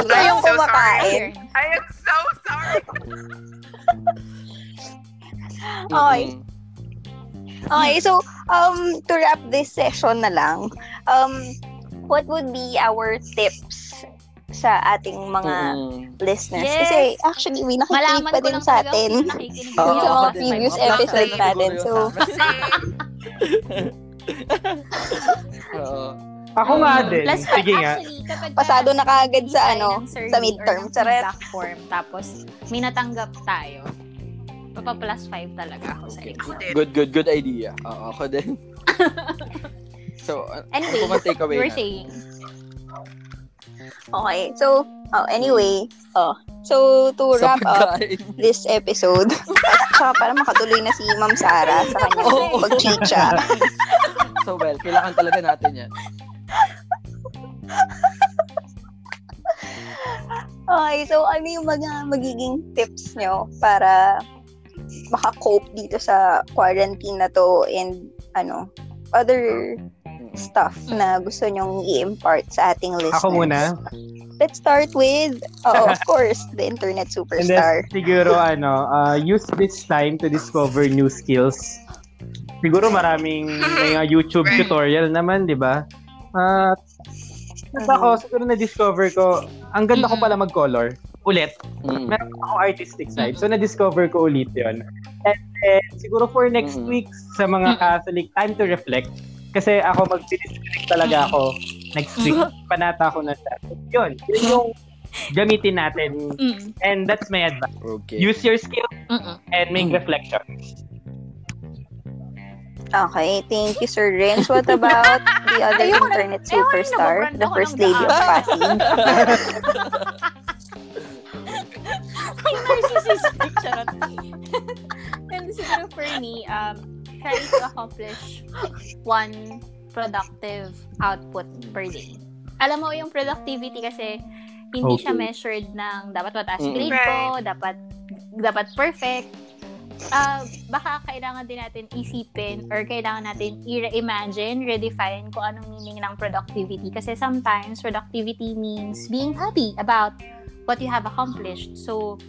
Yung I'm so kumakain. I am so sorry. Okay. Okay, so um to wrap this session na lang, um what would be our tips sa ating mga Mm-mm. listeners? Yes. Kasi actually, may nakikinig Malaman pa din sa atin. Yung dito. mga previous siguro natin. So, sa. Ako nga Mm. din. Plus, Sige nga. actually, kapag ka pasado na kaagad sa ano, sa midterm. ng Charet. feedback form, tapos may natanggap tayo, papa plus 5 talaga ako sa Okay. exam. Good, good, good idea. Oo, ako din. so, uh, Anyway, ano pa takeaway you were na? saying. Okay, so, oh, anyway, oh, so to wrap up this episode, saka para makatuloy na si Ma'am Sara sa kanyang Oo. pagchicha. so, well, kailangan talaga natin yan. Okay, so ano yung mga magiging tips nyo para maka-cope dito sa quarantine na to and ano, other stuff na gusto nyong i-impart sa ating listeners? Ako muna. Let's start with, oh, of course, the internet And superstar. then, siguro, ano, uh, use this time to discover new skills. Siguro maraming may mga YouTube tutorial naman, di ba? At uh, ako, siguro na-discover ko, ang ganda ko pala mag-color. Ulit. Mm. Meron akong artistic side. So, na-discover ko ulit yon And then, siguro for next Mm-mm. week, sa mga. Catholic, time to reflect. Kasi ako, mag-district talaga ako. Next week, panata ako na sa. Yun. Yun yung gamitin natin. Mm. And that's my advice. Okay. Use your skill Mm-mm. and make Mm. reflection. Okay, thank you, Sir Renz. What about the other Ayoko na- internet na superstar, nababrand the first lady of. Pasig? Ang narcissistic, charot. And siguro for me, um, try to accomplish one productive output per day. Alam mo, yung productivity kasi, hindi siya Okay. measured ng dapat mataas Mm. grade ko, dapat dapat perfect. Ah, baka kailangan din natin isipin or kailangan natin i-imagine, redefine kung anong meaning ng productivity. Kasi sometimes productivity means being happy about what you have accomplished. So,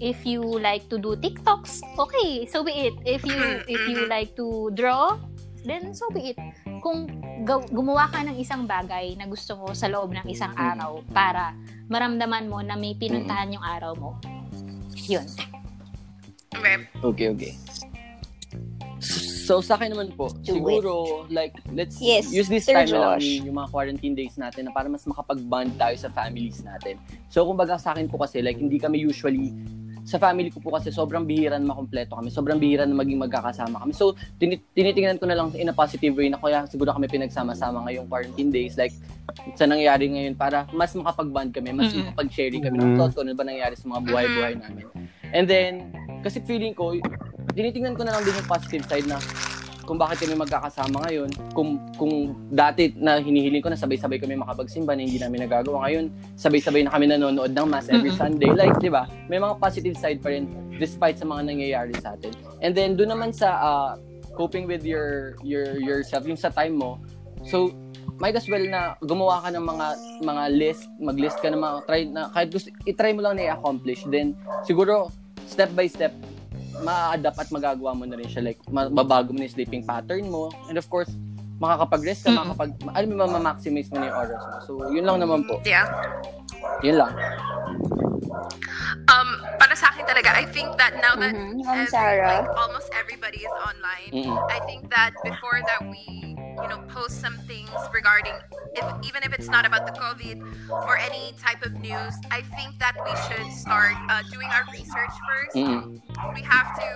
if you like to do TikToks, okay, so be it. If you if you like to draw, then so be it. Kung gaw- gumawa ka ng isang bagay na gusto mo sa loob ng isang araw para maramdaman mo na may pinuntahan yung araw mo. Yun. Okay. Okay, okay. So, sa akin naman po, Do siguro, like, let's Yes, use this Sir time na lang, Josh. yung mga quarantine days natin na para mas makapag-bond tayo sa families natin. So, kumbaga sa akin po kasi, like, hindi kami usually sa family ko po kasi sobrang bihira na makompleto kami. Sobrang bihira na maging magkakasama kami. So, tini- tinitingnan ko na lang in a positive way na kaya siguro kami pinagsama-sama ngayong quarantine days. Like, sa nangyayari ngayon para mas makapag-bond kami, mas Mm-mm. makapag-share kami ng thoughts ko, ano ba nangyayari sa mga buhay-buhay namin. And then, kasi feeling ko, tinitingnan ko na lang din yung positive side na kung bakit kami magkakasama ngayon, kung kung dati na hinihiling ko na sabay-sabay kami makapagsimba na hindi namin nagagawa ngayon, sabay-sabay na kami nanonood ng mass every. Sunday. Like, di ba? May mga positive side pa rin despite sa mga nangyayari sa atin. And then, doon naman sa uh, coping with your your yourself, yung sa time mo, so, might as well na gumawa ka ng mga mga list, mag-list ka ng mga try na kahit gusto i-try mo lang na i-accomplish then siguro step by step ma-adapt at magagawa mo na rin siya like mababago mo na yung sleeping pattern mo and of course makakapag-rest ka, Mm-mm. makakapag alam mo ma-maximize mo na yung oras mo. So yun lang naman po. Yeah. Yun lang. Um, para sa akin talaga, I think that now that Mhm. Every- like, almost everybody is online, Mm-mm. I think that before that we, you know, post some things regarding, if, even if it's not about the COVID or any type of news, I think that we should start uh, doing our research first. Mm-mm. We have to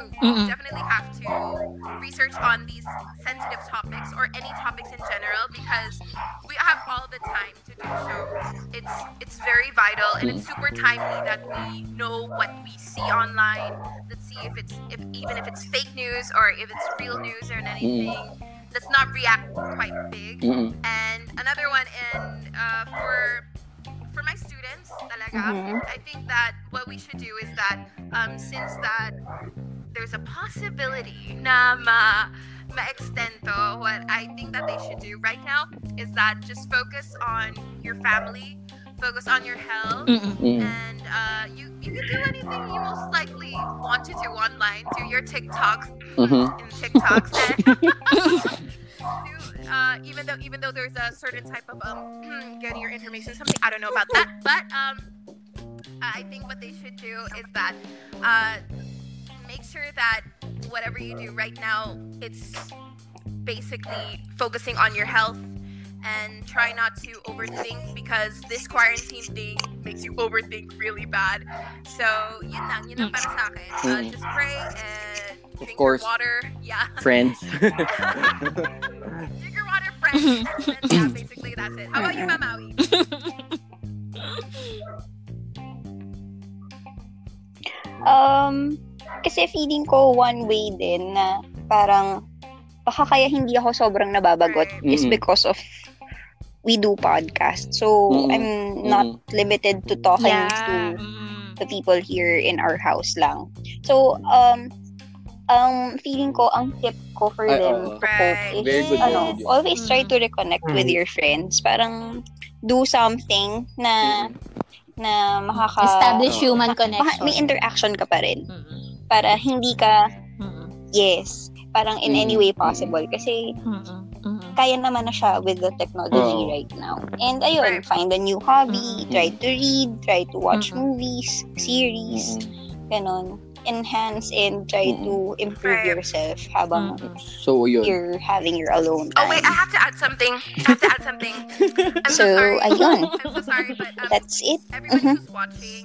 definitely have to research on these sensitive topics or any topics in very vital and it's super timely that we know what we see online. Let's see if it's if even if it's fake news or if it's real news or anything. Let's not react quite big. And another one, and uh, for for my students, talaga, Mhm. I think that what we should do is that um, since that there's a possibility na ma ma-extend to, what I think that they should do right now is that just focus on your family, focus on your health. Mm-mm. and uh, you you can do anything you most likely want to do online. Do your TikToks Mhm. in TikToks and do, uh, even though even though there's a certain type of um getting your information something I don't know about that, but um I think what they should do is that uh, make sure that whatever you do right now, it's basically focusing on your health and try not to overthink because this quarantine thing makes you overthink really bad. So, yun lang, yun lang para sa akin. Uh, Mm. just pray and Of drink course. your water. Yeah. Friends. drink your water, friends. and yeah, basically that's it. How about you, Mamawi? Um, kasi feeling ko one way din na parang baka kaya hindi ako sobrang nababagot Right. is Mm-mm. because of we do podcast. So, Mm-mm. I'm not limited to talking Yeah. to the people here in our house lang. So, um, ang feeling ko, ang tip ko for Ay, them to Right. cope is, Very good ano, always try to reconnect with Mm. your friends. Parang, do something na, na makaka... Establish human maka- connection. may interaction ka pa rin. Para hindi ka, yes, parang in any way possible. Kasi, Mm-mm. Kaya naman na siya with the technology Oo. right now. And ayun, Right. find a new hobby, Mm. try to read, try to watch Mm-mm. movies, series, ganon. Enhance and try to improve Right. yourself habang. So yun. you're having your alone Oh wait, I have to add something. I have to add something. I'm so, So, sorry. ayun. I'm so sorry, but um, That's it. everybody Mhm. who's watching,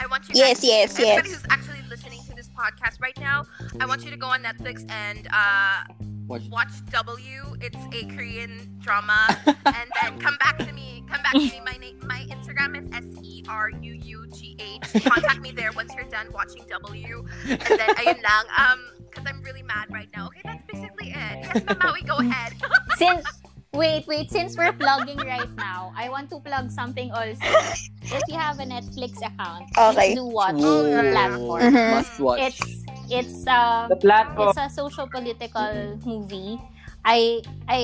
I want you Yes, guys, yes, everybody yes. who's actually listening to this podcast right now, I want you to go on Netflix and uh, Watch. watch W. It's a Korean drama, and then come back to me. Come back to me. My name, my Instagram is S E R U U G H. Contact me there once you're done watching W, and then ayun lang. Um, because I'm really mad right now. Okay, that's basically it. Yes, Mamawi, go ahead. Since wait, wait, since we're plugging right now, I want to plug something also. If you have a Netflix account, Okay. please do watch Whoa. the platform. Mhm. Must watch. It's it's um The platform. it's a social political movie. I I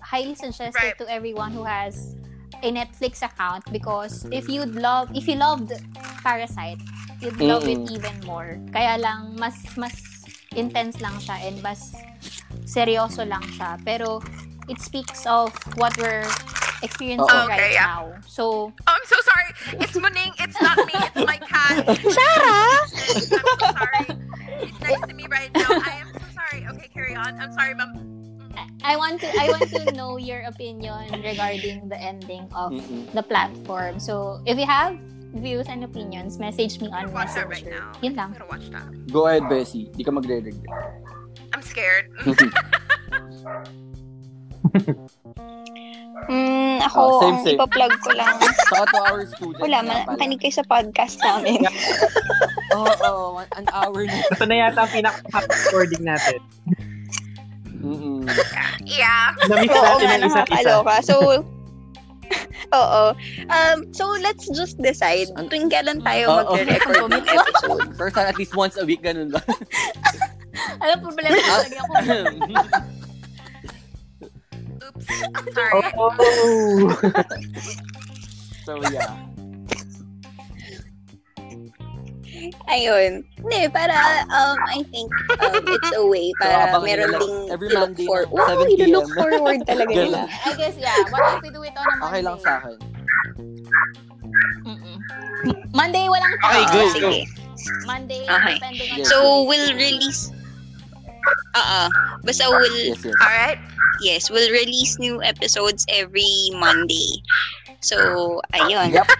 highly suggest Right. it to everyone who has a Netflix account because if you'd love if you loved Parasite, you'd love it Mm-mm. even more. Kaya lang mas mas intense lang siya and mas seryoso lang siya. Pero it speaks of what we're experiencing Oo. Okay, right yeah. now. So Oh, I'm so sorry. It's Muning. It's not me. It's my cat. Sarah! I'm so sorry. He's next to me right now. I am so sorry. Okay, carry on. I'm sorry, mom. I want to I want to know your opinion regarding the ending of Mm-mm. the platform. So if you have views and opinions, message me on that right Messenger. now. Yun lang. Watch that. Go ahead, Bessie. Di ka magre-regret. I'm scared. Hmm, ako, Ah, same, ang same. ipa-plug ko lang. Saka to our students. Wala, nga man, makinig kayo sa podcast namin. Oo, oo, one- an hour na. Ito na yata ang pinaka-happy recording natin. Mm-mm. yeah. Na-miss Oo natin ang isa't isa. nakakaloka. So, oo. Um, so, let's just decide tuwing kailan tayo Oo. magre-record ng episode. First time, at least once a week, ganun ba? Alam, problema ko talaga ako. Oops. Sorry. Oh! so, yeah. Ayun. Hindi, para, um, I think, um, it's a way para abangan meron nila ding every i-look Monday for. Wow, 7 p.m. i-look forward talaga nila. I guess, yeah. What if we do it on a Monday? Okay lang sa akin. Mm-mm. Monday, walang Okay, Oo, go, sige. Monday, Okay. depending on Yes. So, we'll release, uh basta we'll, Yes, yes. Alright. yes, we'll release new episodes every Monday. So, ayun. Yep.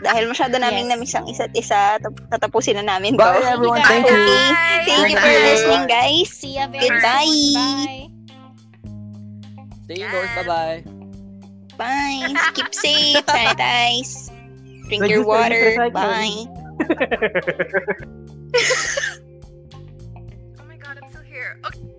Dahil masyado naming Yes. namiss ang isa't isa, tap- tatapusin na namin to. Bye, everyone. Thank you. Okay. Thank you for you. listening, guys. See ya very Goodbye. soon. Bye. Stay indoors. Bye-bye. Bye. Keep safe. Sanitize. Drink your water. Bye. Okay.